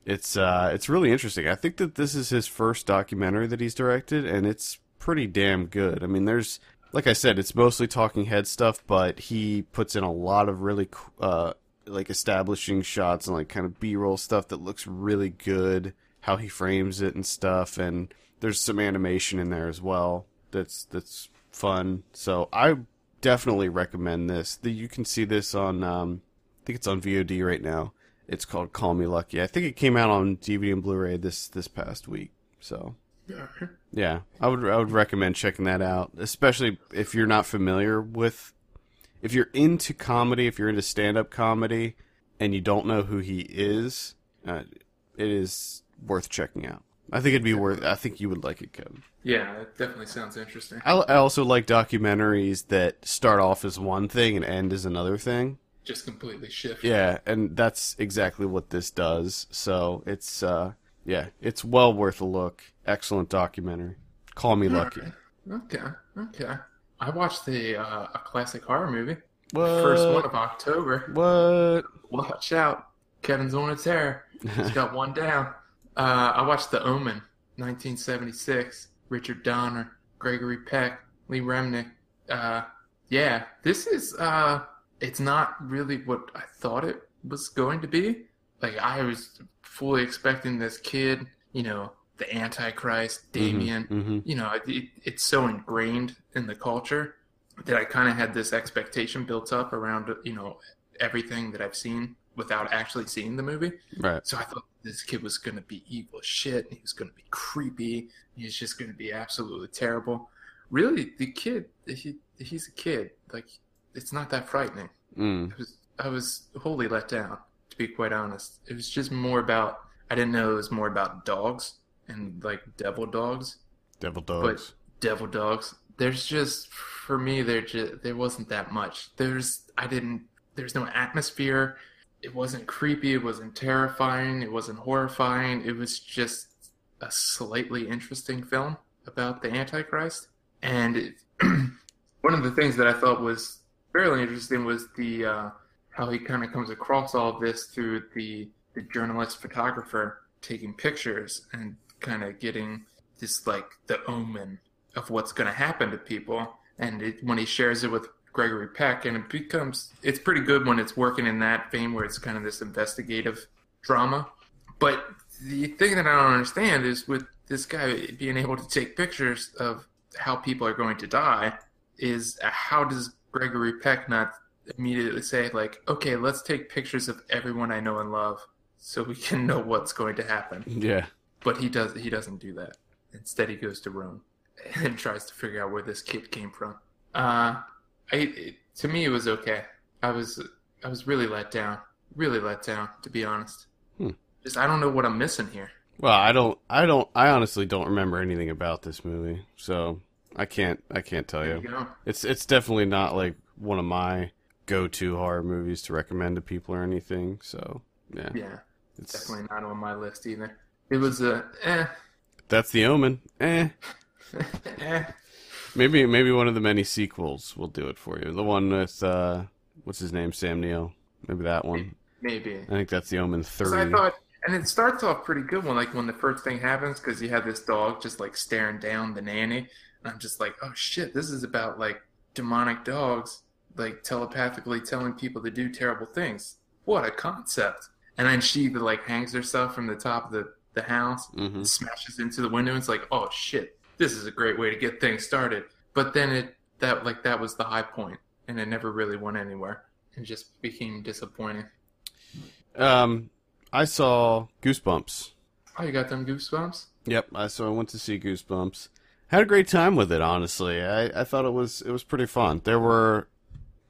it's uh it's really interesting. I think that this is his first documentary that he's directed, and it's pretty damn good. I mean, there's like I said, it's mostly talking head stuff, but he puts in a lot of really uh like establishing shots and like kind of B-roll stuff that looks really good. How he frames it and stuff, and there's some animation in there as well. That's that's fun. So I definitely recommend this. The, you can see this on um, I think it's on VOD right now. It's called Call Me Lucky. I think it came out on DVD and Blu-ray this this past week. So Yeah. I would I would recommend checking that out, especially if you're not familiar with if you're into comedy, if you're into stand-up comedy and you don't know who he is, uh, it is worth checking out. I think it'd be worth I think you would like it, Kevin. Yeah, it definitely sounds interesting. I, I also like documentaries that start off as one thing and end as another thing. Just completely shift. Yeah, and that's exactly what this does. So it's uh yeah, it's well worth a look. Excellent documentary. Call me lucky. Okay. Okay. I watched the uh, a classic horror movie. What? First one of October. What? Watch out. Kevin's on a tear. He's got one down. Uh, I watched The Omen, 1976. Richard Donner, Gregory Peck, Lee Remick. Uh, yeah, this is, uh, it's not really what I thought it was going to be. Like, I was fully expecting this kid, you know, the Antichrist, Damien. hmm You know, it, it's so ingrained in the culture that I kind of had this expectation built up around you know everything that I've seen without actually seeing the movie. Right. So I thought this kid was going to be evil shit. He was going to be creepy. He was just going to be absolutely terrible. Really, the kid, he he's a kid. Like it's not that frightening. Mm. I was I was wholly let down, to be quite honest. It was just more about I didn't know it was more about dogs and like devil dogs. Devil dogs. Devil dogs. There's just for me there just there wasn't that much. There's I didn't there's no atmosphere. It wasn't creepy, it wasn't terrifying, it wasn't horrifying. It was just a slightly interesting film about the Antichrist. And it, one of the things that I thought was fairly interesting was the uh, how he kind of comes across all of this through the the journalist photographer taking pictures and kind of getting this like the omen of what's going to happen to people and it, when he shares it with gregory peck and it becomes it's pretty good when it's working in that vein where it's kind of this investigative drama. But the thing that i don't understand is with this guy being able to take pictures of how people are going to die is how does gregory peck not immediately say like okay let's take pictures of everyone i know and love so we can know what's going to happen. Yeah. but he does he doesn't do that. Instead he goes to rome and tries to figure out where this kid came from. Uh i it, to me it was okay i was i was really let down really let down to be honest Hmm. just i don't know what i'm missing here Well, I don't. I don't. I honestly don't remember anything about this movie, so I can't. I can't tell you. you It's it's definitely not like one of my go-to horror movies to recommend to people or anything. So yeah, yeah it's definitely not on my list either it was a eh, that's the Omen. Eh, eh. Maybe maybe one of the many sequels will do it for you. The one with uh, what's his name, Sam Neill. Maybe that one. maybe I think that's the Omen three. I thought, and it starts off pretty good when, like, when the first thing happens, because you have this dog just like staring down the nanny, and I'm just like, oh shit, this is about like demonic dogs, like telepathically telling people to do terrible things. What a concept! And then she like hangs herself from the top of the the house, hmm smashes into the window. And it's like, oh shit, this is a great way to get things started. But then it that like that was the high point, and it never really went anywhere, and just became disappointing. Um, I saw Goosebumps. Oh, you got them goosebumps? Yep, I so I went to see Goosebumps. Had a great time with it, honestly. I, I thought it was it was pretty fun. There were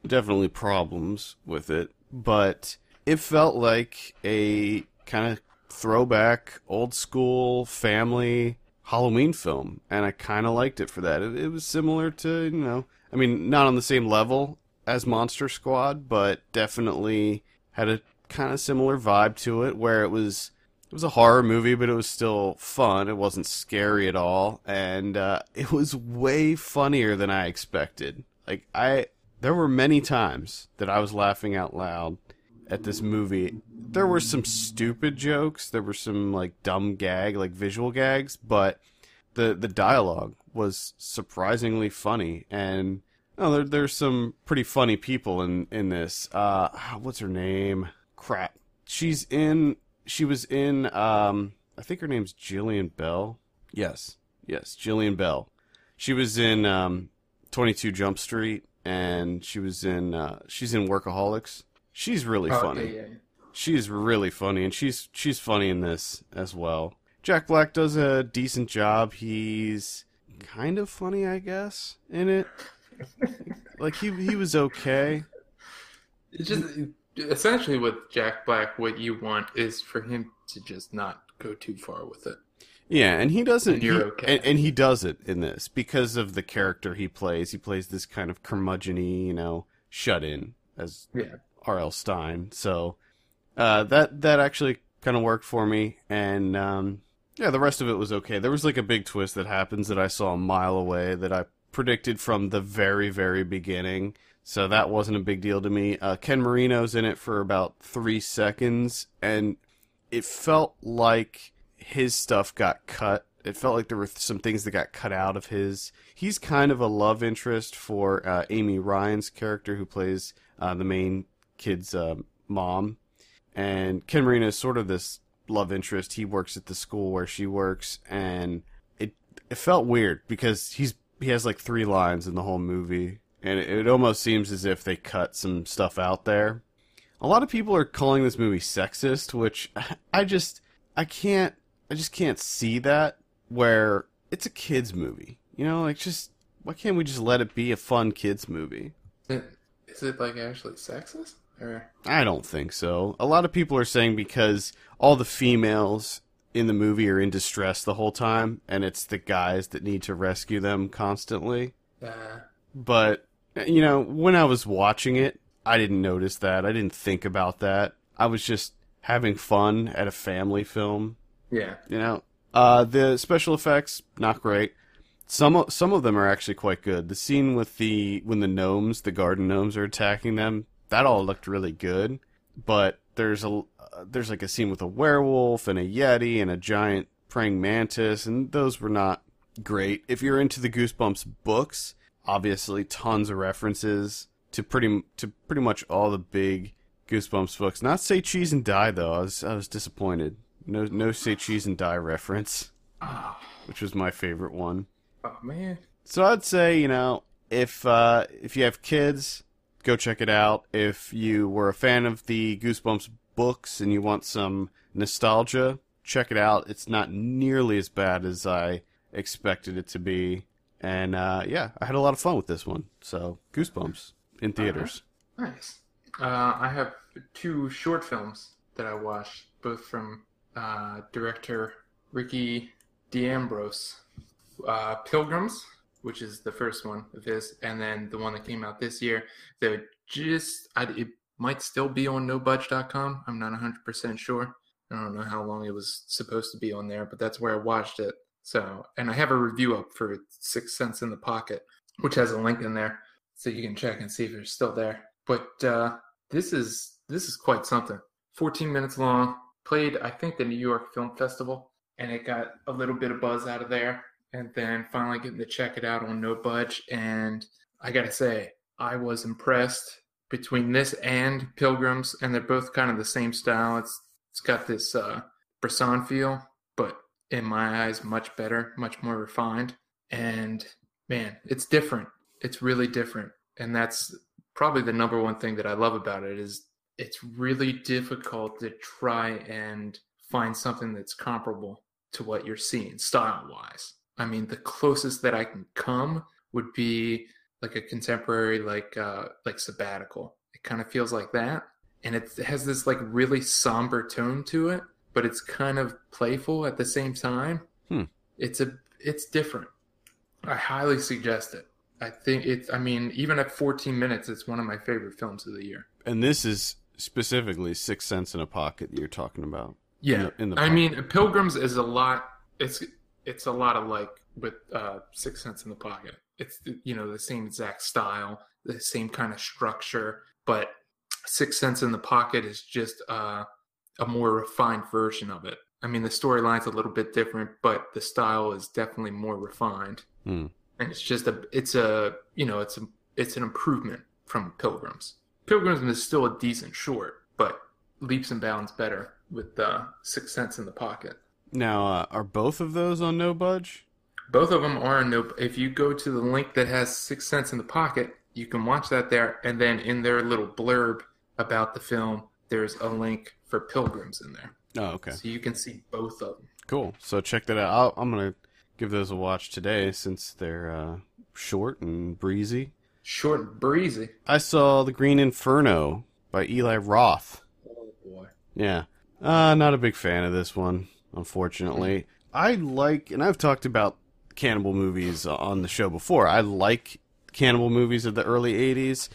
definitely problems with it, but it felt like a kind of throwback, old school family Halloween film, and I kind of liked it for that. It, it was similar to you know, I mean, not on the same level as Monster Squad, but definitely had a kind of similar vibe to it, where it was it was a horror movie, but it was still fun. It wasn't scary at all, and uh, it was way funnier than I expected. Like I, there were many times that I was laughing out loud at this movie. There were some stupid jokes. There were some like dumb gag, like visual gags, but the the dialogue was surprisingly funny and. Oh, there, there's some pretty funny people in in this. Uh, what's her name? Crap. She's in she was in um I think her name's Jillian Bell. Yes. Yes, Jillian Bell. She was in um 22 Jump Street and she was in uh she's in Workaholics. She's really Oh, funny. yeah, yeah, yeah. She's really funny and she's she's funny in this as well. Jack Black does a decent job. He's kind of funny, I guess, in it. like he he was okay. It's just essentially with Jack Black, what you want is for him to just not go too far with it. Yeah, and he doesn't. And you're he- okay. and, and he does it in this because of the character he plays. He plays this kind of curmudgeony, you know, shut in as Yeah. R.L. Stine. So uh, that that actually kind of worked for me, and um, yeah, the rest of it was okay. There was like a big twist that happens that I saw a mile away that I predicted from the very very beginning. So that wasn't a big deal to me. Uh, Ken Marino's in it for about three seconds, and it felt like his stuff got cut. It felt like there were some things that got cut out of his. He's kind of a love interest for uh, Amy Ryan's character, who plays uh, the main kid's uh, mom, and Ken Marino is sort of this love interest. He works at the school where she works, and it it felt weird because he's he has like three lines in the whole movie, and it, it almost seems as if they cut some stuff out there. A lot of people are calling this movie sexist, which I just I can't I just can't see that where it's a kids movie. You know, like just why can't we just let it be a fun kids movie? Is it like actually sexist? Or I don't think so. A lot of people are saying because all the females in the movie are in distress the whole time, and it's the guys that need to rescue them constantly. uh, But, you know, when I was watching it, I didn't notice that. I didn't think about that. I was just having fun at a family film, yeah, you know. Uh, the special effects, not great. Some some of them are actually quite good. The scene with the when the gnomes, the garden gnomes, are attacking them, that all looked really good. But there's a uh, there's like a scene with a werewolf and a yeti and a giant praying mantis, and those were not great. If you're into the Goosebumps books, obviously tons of references to pretty to pretty much all the big Goosebumps books. Not say cheese and die though. I was I was disappointed. No no say cheese and die reference, oh, which was my favorite one. oh man, So I'd say, you know, if uh, if you have kids, go check it out. If you were a fan of the Goosebumps books and you want some nostalgia, check it out. It's not nearly as bad as I expected it to be. And uh, yeah, I had a lot of fun with this one. So Goosebumps in theaters. nice. Uh, I have two short films that I watched, both from uh, director Ricky D'Ambrose. Uh, Pilgrims, which is the first one of his, and then the one that came out this year. That just, I, it might still be on NoBudge.com. I'm not 100% sure. I don't know how long it was supposed to be on there, but that's where I watched it. So, and I have a review up for Six Cents in the Pocket, which has a link in there, so you can check and see if it's still there. But uh, this is this is quite something. 14 minutes long. Played, I think, the New York Film Festival, and it got a little bit of buzz out of there. And then finally getting to check it out on No Budge, and I gotta say, I was impressed between this and Pilgrims, and they're both kind of the same style. It's it's got this uh, Bresson feel, but in my eyes, much better, much more refined. And man, it's different. It's really different, and that's probably the number one thing that I love about it is it's really difficult to try and find something that's comparable to what you're seeing style wise. I mean, the closest that I can come would be like a contemporary, like uh, like sabbatical. It kind of feels like that, and it has this like really somber tone to it, but it's kind of playful at the same time. Hmm. It's a it's different. I highly suggest it. I think it's. I mean, even at 14 minutes, it's one of my favorite films of the year. And this is specifically Six Cents in a Pocket that you're talking about. Yeah, In the- in the I mean, Pilgrims is a lot. It's it's a lot of like with uh, Six Cents in the Pocket. It's you know the same exact style, the same kind of structure, but Six Cents in the Pocket is just uh, a more refined version of it. I mean, the storyline's a little bit different, but the style is definitely more refined, Hmm. and it's just a it's a you know it's a it's an improvement from Pilgrims. Pilgrims is still a decent short, but leaps and bounds better with uh, Six Cents in the Pocket. Now, uh, are both of those on No Budge? Both of them are on no. If you go to the link that has Six Cents in the Pocket, you can watch that there, and then in their little blurb about the film, there's a link for Pilgrims in there, Oh, okay. so you can see both of them. Cool. So check that out. I'll, I'm gonna give those a watch today since they're uh, short and breezy. Short, and breezy. I saw The Green Inferno by Eli Roth. Oh boy. Yeah. Uh, not a big fan of this one, unfortunately. Mm. I like, and I've talked about cannibal movies uh, on the show before. I like cannibal movies of the early 80s.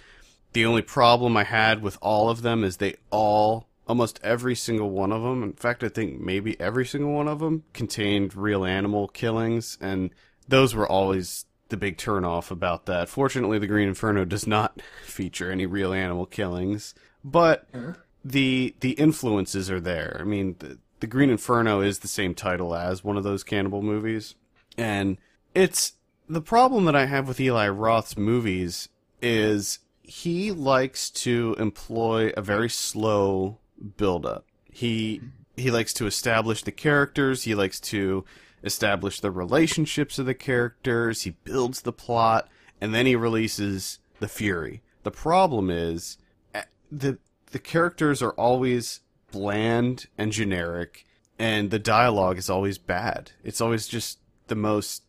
The only problem I had with all of them is they all, almost every single one of them, in fact, I think maybe every single one of them, contained real animal killings, and those were always the big turnoff about that. Fortunately, The Green Inferno does not feature any real animal killings, but Huh? the the influences are there. I mean, the, the Green Inferno is the same title as one of those cannibal movies, and it's the problem that I have with Eli Roth's movies is he likes to employ a very slow build up. He he likes to establish the characters. He likes to establish the relationships of the characters. He builds the plot, and then he releases the Fury. The problem is eh, the the characters are always bland and generic, and the dialogue is always bad. It's always just the most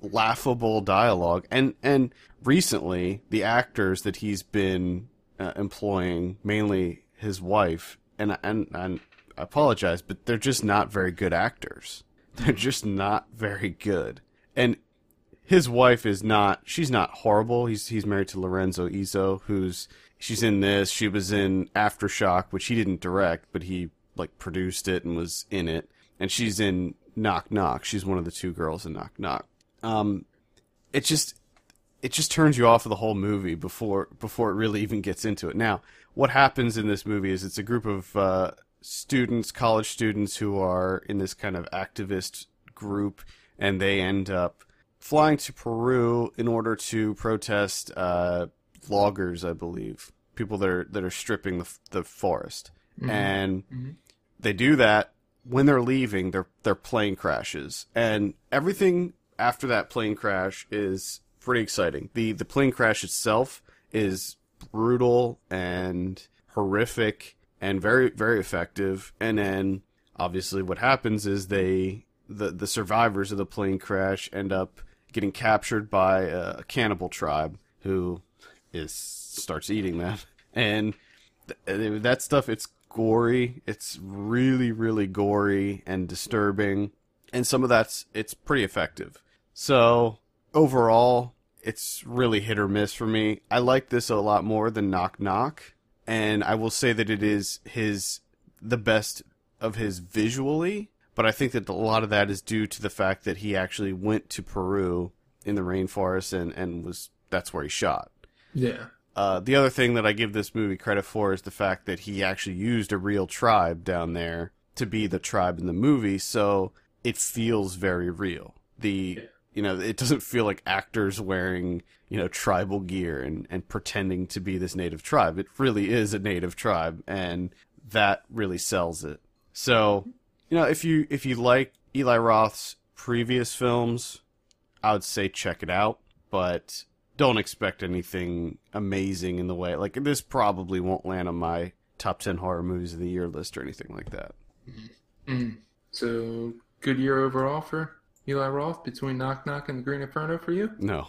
laughable dialogue. And and recently, the actors that he's been uh, employing, mainly his wife, and and and I apologize, but they're just not very good actors. They're just not very good. And his wife is not she's not horrible. He's he's married to Lorenza Izzo, who's she's in this. She was in Aftershock, which he didn't direct, but he like produced it and was in it. And she's in Knock Knock. She's one of the two girls in Knock Knock. Um, it just it just turns you off of the whole movie before before it really even gets into it. Now, what happens in this movie is it's a group of uh, students, college students who are in this kind of activist group, and they end up flying to Peru in order to protest uh, loggers, I believe, people that are that are stripping the the forest, Mhm. and Mhm. they do that. When they're leaving, their their plane crashes, and everything after that plane crash is pretty exciting. the The plane crash itself is brutal and horrific and very very effective. And then obviously what happens is they the the survivors of the plane crash end up getting captured by a cannibal tribe who is starts eating them. And th- uh, that stuff it's gory. It's really really gory and disturbing. And some of that's it's pretty effective. So overall, it's really hit or miss for me. I like this a lot more than Knock Knock, and I will say that it is his the best of his visually, but I think that a lot of that is due to the fact that he actually went to Peru in the rainforest and and was that's where he shot. Yeah. Uh, the other thing that I give this movie credit for is the fact that he actually used a real tribe down there to be the tribe in the movie, so it feels very real. The you know, it doesn't feel like actors wearing, you know, tribal gear and, and pretending to be this native tribe. It really is a native tribe, and that really sells it. So, you know, if you if you like Eli Roth's previous films, I would say check it out, but don't expect anything amazing in the way like this probably won't land on my top 10 horror movies of the year list or anything like that. Mm. So good year overall for Eli Roth between Knock Knock and The Green Inferno for you? No.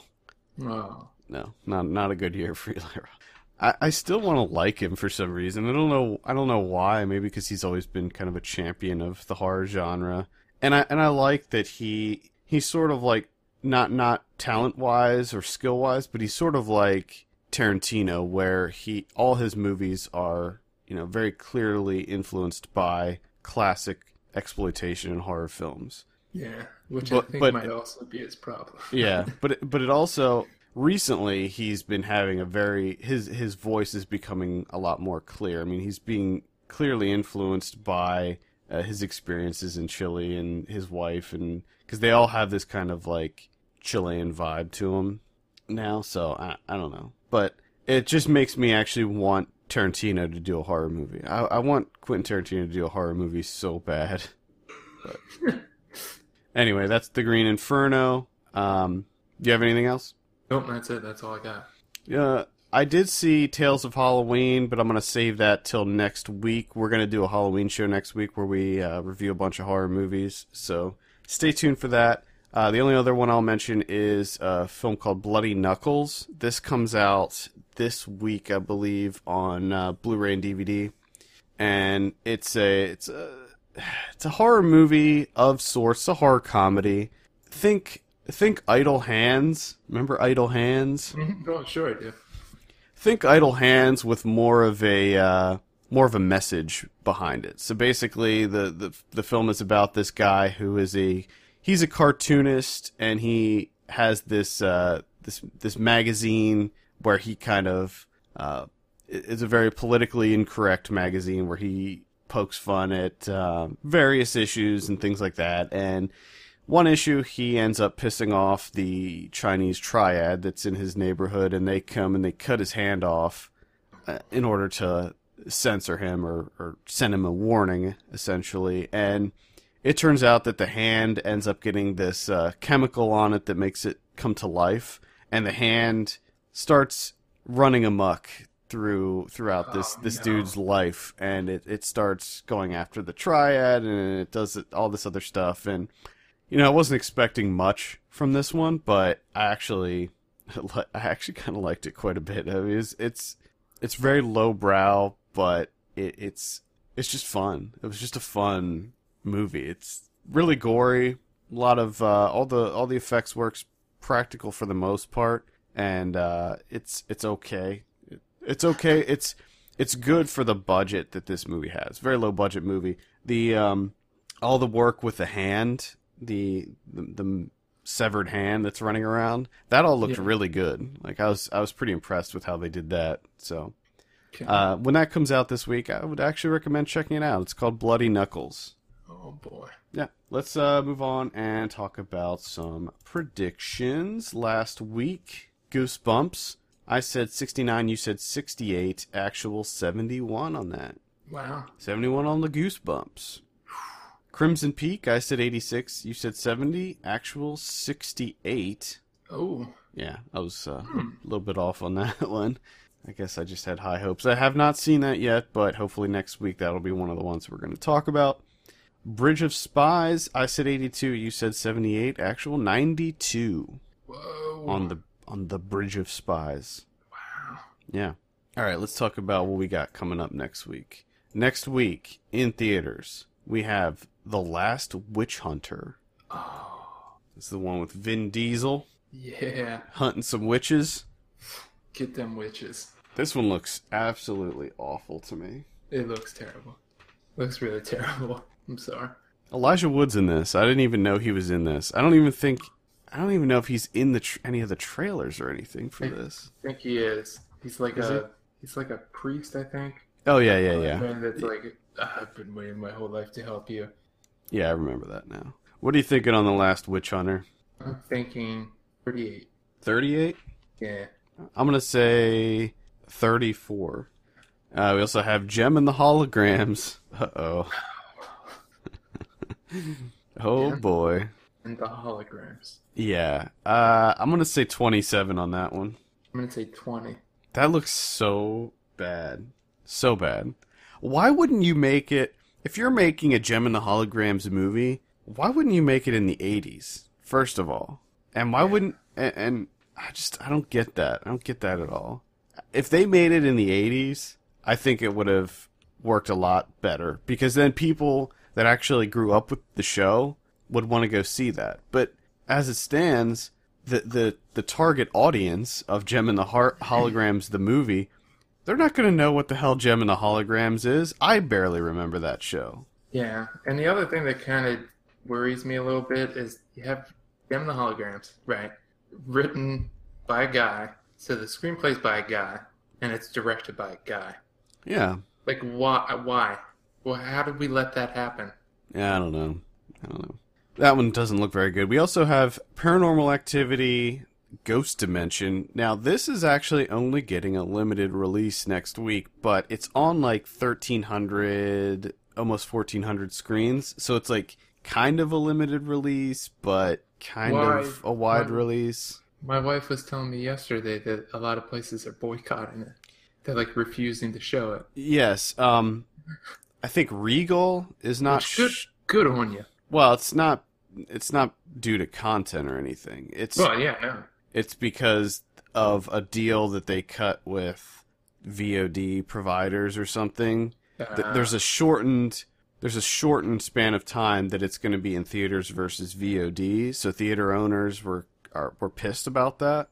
Oh. No, not not a good year for Eli Roth. I, I still want to like him for some reason. I don't know. I don't know why. Maybe because he's always been kind of a champion of the horror genre, and I and I like that he he's sort of like not not talent wise or skill wise, but he's sort of like Tarantino, where he all his movies are you know very clearly influenced by classic exploitation and horror films. Yeah, which But- I think but- might also be his problem. yeah, but it, but it also recently he's been having a very his his voice is becoming a lot more clear. I mean, he's being clearly influenced by uh, his experiences in Chile and his wife, and because they all have this kind of like Chilean vibe to them now. So I I don't know, but it just makes me actually want Tarantino to do a horror movie. I, I want Quentin Tarantino to do a horror movie so bad. But anyway, that's the Green Inferno. Um, do you have anything else? Nope, that's it. That's all I got. Uh, I did see Tales of Halloween, but I'm gonna save that till next week. We're gonna do a Halloween show next week where we uh, review a bunch of horror movies. So stay tuned for that. Uh, the only other one I'll mention is a film called Bloody Knuckles. This comes out this week, I believe, on uh, Blu-ray and DVD, and it's a it's a it's a horror movie of sorts, a horror comedy. Think think Idle Hands. Remember Idle Hands? oh, sure I do. Think idle hands with more of a uh, more of a message behind it. So basically, the, the the film is about this guy who is a he's a cartoonist and he has this uh, this this magazine where he kind of uh, it's a very politically incorrect magazine where he pokes fun at uh, various issues and things like that and one issue he ends up pissing off the Chinese triad that's in his neighborhood, and they come and they cut his hand off uh, in order to censor him or, or send him a warning, essentially. And it turns out that the hand ends up getting this uh, chemical on it that makes it come to life, and the hand starts running amuck through throughout this Oh, this no. dude's life, and it, it starts going after the triad, and it does it, all this other stuff, and you know I wasn't expecting much from this one, but I actually I actually kind of liked it quite a bit. I mean, it's it's it's very lowbrow, but it, it's it's just fun. It was just a fun movie. It's really gory. A lot of uh, all the all the effects works practical for the most part, and uh, it's it's okay. It, it's okay. It's it's good for the budget that this movie has. Very low budget movie. The um, all the work with the hand, the the, the severed hand that's running around, that all looked Yeah. really good. Like I was I was pretty impressed with how they did that. So Okay. uh, when that comes out this week, I would actually recommend checking it out. It's called Bloody Knuckles. oh boy. Yeah, let's uh, move on and talk about some predictions. Last week, Goosebumps. I said 69, you said 68. Actual 71 on that. Wow. 71 on the Goosebumps. Crimson Peak, I said 86, you said 70. Actual 68. Oh. Yeah, I was uh, a little bit off on that one. I guess I just had high hopes. I have not seen that yet, but hopefully next week that'll be one of the ones we're going to talk about. Bridge of Spies, I said 82, you said 78, actual 92 Whoa. on the on the Bridge of Spies. Wow. Yeah. All right, let's talk about what we got coming up next week. Next week in theaters, we have The Last Witch Hunter. Oh. This is the one with Vin Diesel Yeah. hunting some witches. Get them witches. This one looks absolutely awful to me. It looks terrible. Looks really terrible. I'm sorry. Elijah Wood's in this. I didn't even know he was in this. I don't even think. I don't even know if he's in the tr- any of the trailers or anything for this. I think he is. He's like Is a he's like a priest, I think. Oh yeah, yeah, yeah, Man, that's like I've been waiting my whole life to help you. Yeah. I remember that now. What are you thinking on the last Witch Hunter? I'm thinking 38. Thirty-eight. Yeah. I'm gonna say thirty-four. Uh, we also have Jem and the Holograms. Uh oh. oh boy. And the holograms. Yeah. Uh, I'm gonna say twenty-seven on that one. I'm gonna say 20. That looks so bad. So bad. Why wouldn't you make it if you're making a Jem and the Holograms movie, why wouldn't you make it in the 80s? First of all. And why wouldn't and, and I just I don't get that. I don't get that at all. If they made it in the 80s, I think it would have worked a lot better because then people that actually grew up with the show would want to go see that. But as it stands, the the the target audience of Jem and the Har- Holograms the movie, they're not going to know what the hell Jem and the Holograms is. I barely remember that show. Yeah. And the other thing that kind of worries me a little bit is you have Jem and the holograms, right? Written by a guy. So the screenplay's by a guy, and it's directed by a guy. Yeah. Like why? Why? Well, how did we let that happen? Yeah, I don't know. I don't know. That one doesn't look very good. We also have Paranormal Activity Ghost Dimension. Now, this is actually only getting a limited release next week, but it's on like 1300, almost 1400 screens. So it's like kind of a limited release, but kind of a wide why- release. My wife was telling me yesterday that a lot of places are boycotting it. They're like refusing to show it. Yes. Um, I think Regal is not. Good, sh- good on you. well, it's not. It's not due to content or anything. It's Well, yeah, no. It's because of a deal that they cut with VOD providers or something. Uh, There's a shortened there's a shortened span of time that it's going to be in theaters versus VOD. So theater owners were are were pissed about that.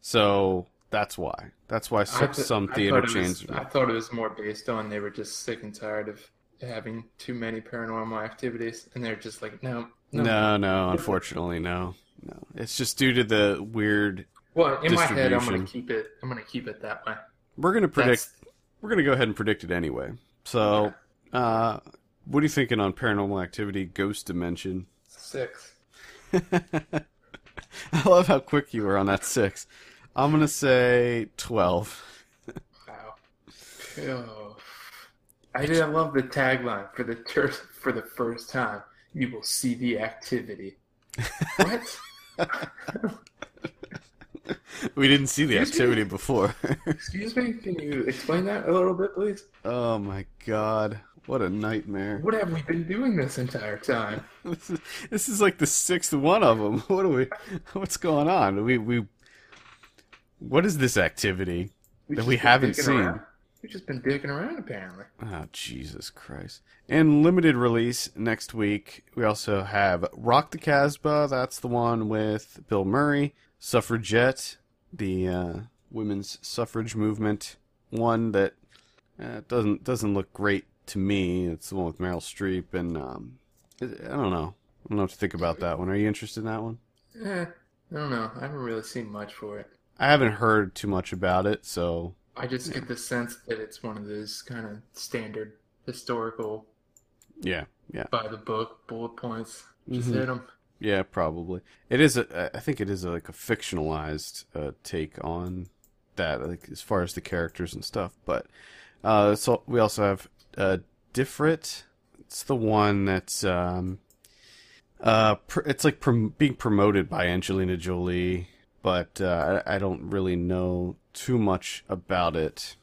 So that's why. That's why some, th- some theater thought it was- chains. I thought it was more based on they were just sick and tired of having too many paranormal activities, and they're just like, no, no. No, no, unfortunately, no, no. It's just due to the weird. Well, in my head, I'm gonna keep it. I'm gonna keep it that way. We're gonna predict. That's- We're gonna go ahead and predict it anyway. So, uh, what are you thinking on Paranormal Activity: Ghost Dimension? six. I love how quick you were on that six. I'm gonna say twelve. Wow. Oh, I did. I love the tagline for the tur- for the first time. You will see the activity. What? We didn't see the activity before. Excuse me. Can you explain that a little bit, please? oh my god, what a nightmare! What have we been doing this entire time? This is, this is like the sixth one of them. What are we? What's going on? We we. What is this activity? We've That we haven't seen. around. We've just been dicking around, apparently. Oh, Jesus Christ. And limited release next week, we also have Rock the Casbah. That's the one with Bill Murray. Suffragette, the uh, women's suffrage movement. One that uh, doesn't doesn't look great to me. It's the one with Meryl Streep. And um, I I don't know. I don't know what to think about that one. Are you interested in that one? Eh, I don't know. I haven't really seen much for it. I haven't heard too much about it, so I just get the sense that it's one of those kind of standard historical, yeah, yeah. by the book bullet points. Just Mhm. hit them. Yeah, probably. It is a. I think it is a, like a fictionalized uh, take on that, like as far as the characters and stuff. But uh, so we also have uh, Difret. It's the one that's um, uh, pr- it's like prom- being promoted by Angelina Jolie, but uh, I, I don't really know too much about it.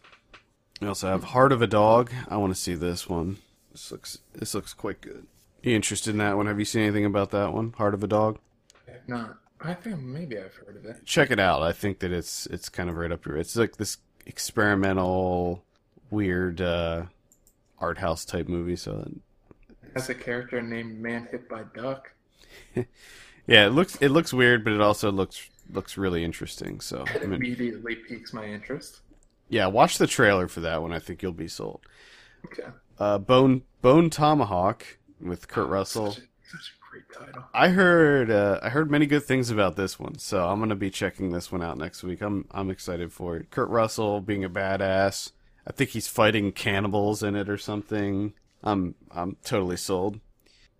We also have Heart of a Dog. I want to see this one. This looks this looks quite good. You interested in that one? Have you seen anything about that one? Heart of a Dog? If not, I think maybe I've heard of it. Check it out. I think that it's it's kind of right up your. It's like this experimental, weird uh, art house type movie. So Has a character named Man Hit by Duck. yeah, it looks it looks weird, but it also looks looks really interesting. So It I mean, immediately piques my interest. yeah, watch the trailer for that one. I think you'll be sold. Okay. Uh, Bone Bone Tomahawk with Kurt Russell. Such a, such a great title. I heard uh, I heard many good things about this one, so I'm gonna be checking this one out next week. I'm I'm excited for it. Kurt Russell being a badass. I think he's fighting cannibals in it or something. I'm I'm totally sold.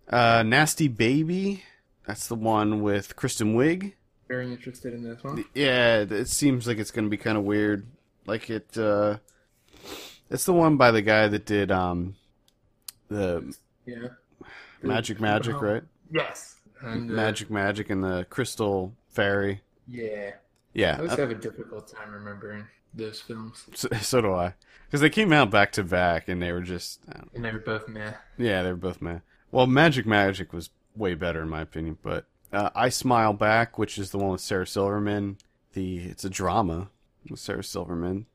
Uh, Nasty Baby. That's the one with Kristen Wiig. Very interested in this one. Yeah, it seems like it's gonna be kind of weird. Like it. Uh, it's the one by the guy that did um, the Yeah. Magic Magic, Oh, right? Yes. And, uh, Magic Magic and the Crystal Fairy. Yeah. Yeah, I always uh, have a difficult time remembering those films. so, so do I. Because they came out back to back, and they were just, And they were both meh. yeah, they were both meh. Well, Magic Magic was way better in my opinion, but uh, I Smile Back, which is the one with Sarah Silverman. The it's a drama with Sarah Silverman.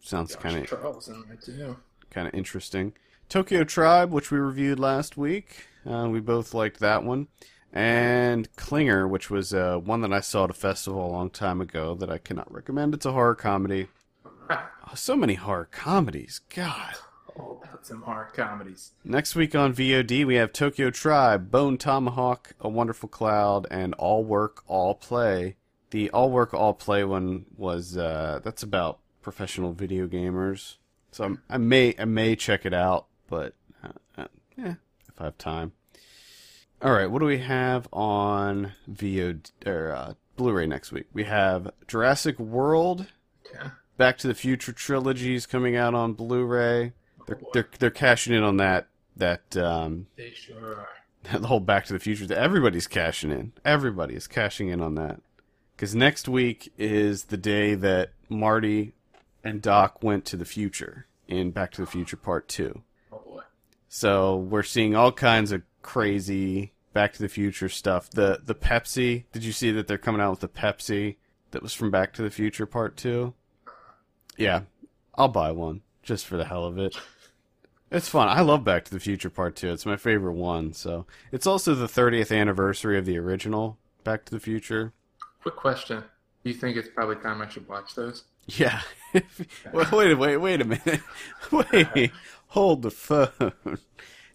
Sounds kind of Charles in too. kind of interesting. Tokyo Tribe, which we reviewed last week, uh, we both liked that one. And Klinger, which was uh, one that I saw at a festival a long time ago that I cannot recommend. It's a horror comedy. Oh, so many horror comedies. God. All about some horror comedies. Next week on VOD, we have Tokyo Tribe, Bone Tomahawk, A Wonderful Cloud, and All Work, All Play. The All Work, All Play one was uh, that's about professional video gamers. So I'm, I may I may check it out, but uh, uh, yeah, if I have time. All right, what do we have on VOD or uh, Blu-ray next week? We have Jurassic World, Yeah. Back to the Future trilogies coming out on Blu-ray. They're they're they're cashing in on that that um They sure are. the whole Back to the Future. Everybody's cashing in. Everybody is cashing in on that. Because next week is the day that Marty and Doc went to the future in Back to the Future Part Two. Oh boy. So we're seeing all kinds of crazy Back to the Future stuff. The the Pepsi. Did you see that they're coming out with the Pepsi that was from Back to the Future Part Two? Yeah, I'll buy one just for the hell of it. It's fun. I love Back to the Future Part Two. It's my favorite one. So it's also the 30th anniversary of the original Back to the Future. Quick question. Do you think it's probably time I should watch those? Yeah. Well, wait, wait, wait a minute. Wait, hold the phone. You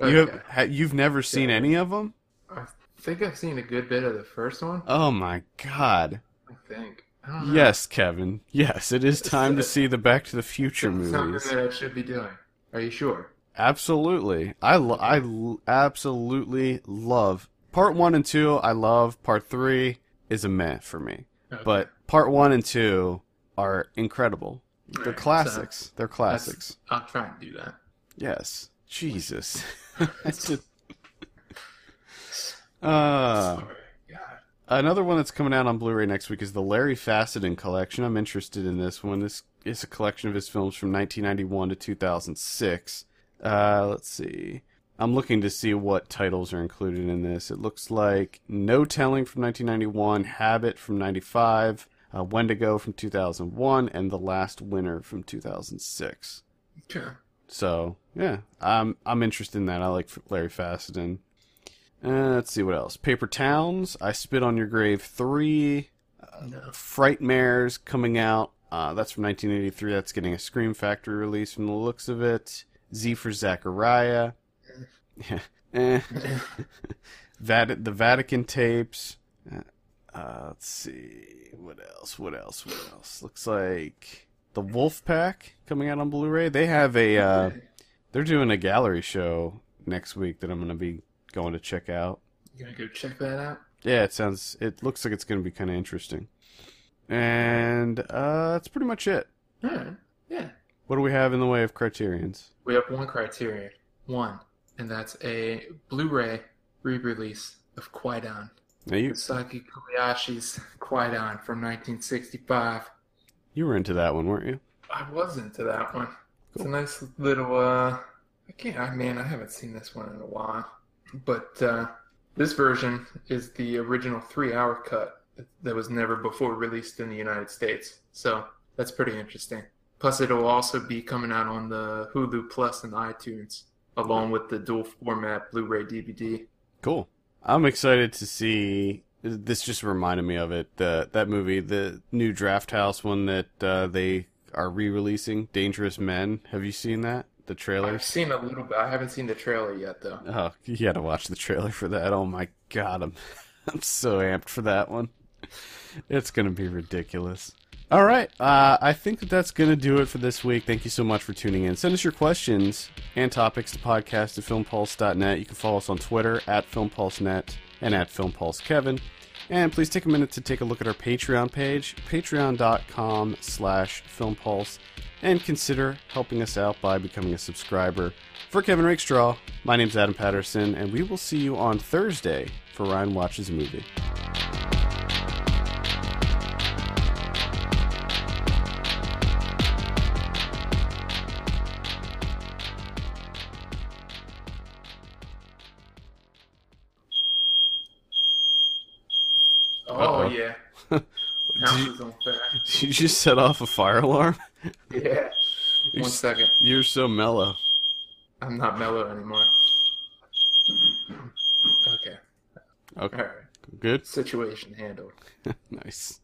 Okay. have ha, you've never seen Yeah. any of them? I think I've seen a good bit of the first one. Oh my god. I think. I. Yes, Kevin. Yes, it is time to see the Back to the Future It's something that I should be doing. Are you sure? Absolutely. I lo- I l- absolutely love part 1 and 2. I love part 3 is a meh for me. Okay. But part 1 and 2 are incredible. They're Right, so classics. They're classics. I'll try and do that. Yes. Jesus. That's just- uh, another one that's coming out on Blu-ray next week is the Larry Fessenden collection. I'm interested in this one. This is a collection of his films from 1991 to 2006. Uh, let's see. I'm looking to see what titles are included in this. It looks like No Telling from 1991, Habit from 95, uh, Wendigo from 2001, and The Last Winter from 2006. Okay. So yeah, I'm I'm interested in that. I like Larry Fessenden. Uh, let's see what else. Paper Towns, I Spit on Your Grave three, No. Frightmares coming out. Uh, that's from 1983. That's getting a Scream Factory release from the looks of it. Z for Zachariah. Yeah. eh. Vat- the Vatican tapes. Uh, uh, let's see. What else? What else? What else? Looks like the Wolf Pack coming out on Blu-ray. They have a. Uh, they're doing a gallery show next week that I'm going to be going to check out. You gonna go check that out? Yeah, it sounds. It looks like it's going to be kind of interesting. And uh, that's pretty much it. Alright. Yeah. What do we have in the way of criterions? We have one criterion. One. And that's a Blu-ray re-release of Kwaidan. Now you Saki Kobayashi's Kwaidan from 1965. you were into that one, weren't you? I was into that one. It's a nice little, uh, I can't, I mean, I haven't seen this one in a while. But, uh, this version is the original three hour cut that was never before released in the United States. So, that's pretty interesting. Plus, it'll also be coming out on the Hulu Plus and iTunes, along with the dual format Blu ray DVD. Cool. I'm excited to see. This just reminded me of it. The that movie, the new Drafthouse one that uh, they are re-releasing, Dangerous Men. Have you seen that? The I've seen a little bit. I haven't seen the trailer yet, though. Oh, you got to watch the trailer for that. Oh my god, I'm I'm so amped for that one. It's gonna be ridiculous. All right, uh, I think that that's gonna do it for this week. Thank you so much for tuning in. Send us your questions and topics to podcast at filmpulse.net. You can follow us on Twitter at filmpulsenet and at filmpulsekevin. And please take a minute to take a look at our Patreon page, patreon.com slash filmpulse, and consider helping us out by becoming a subscriber. For Kevin Rakestraw, my name's Adam Patterson, and we will see you on Thursday for Ryan Watches a Movie. Oh, Uh-oh. yeah. Did you, is on fire. did you just set off a fire alarm? Yeah. You're One s- You're so mellow. I'm not mellow anymore. Okay. Okay, right. good. Situation handled. nice.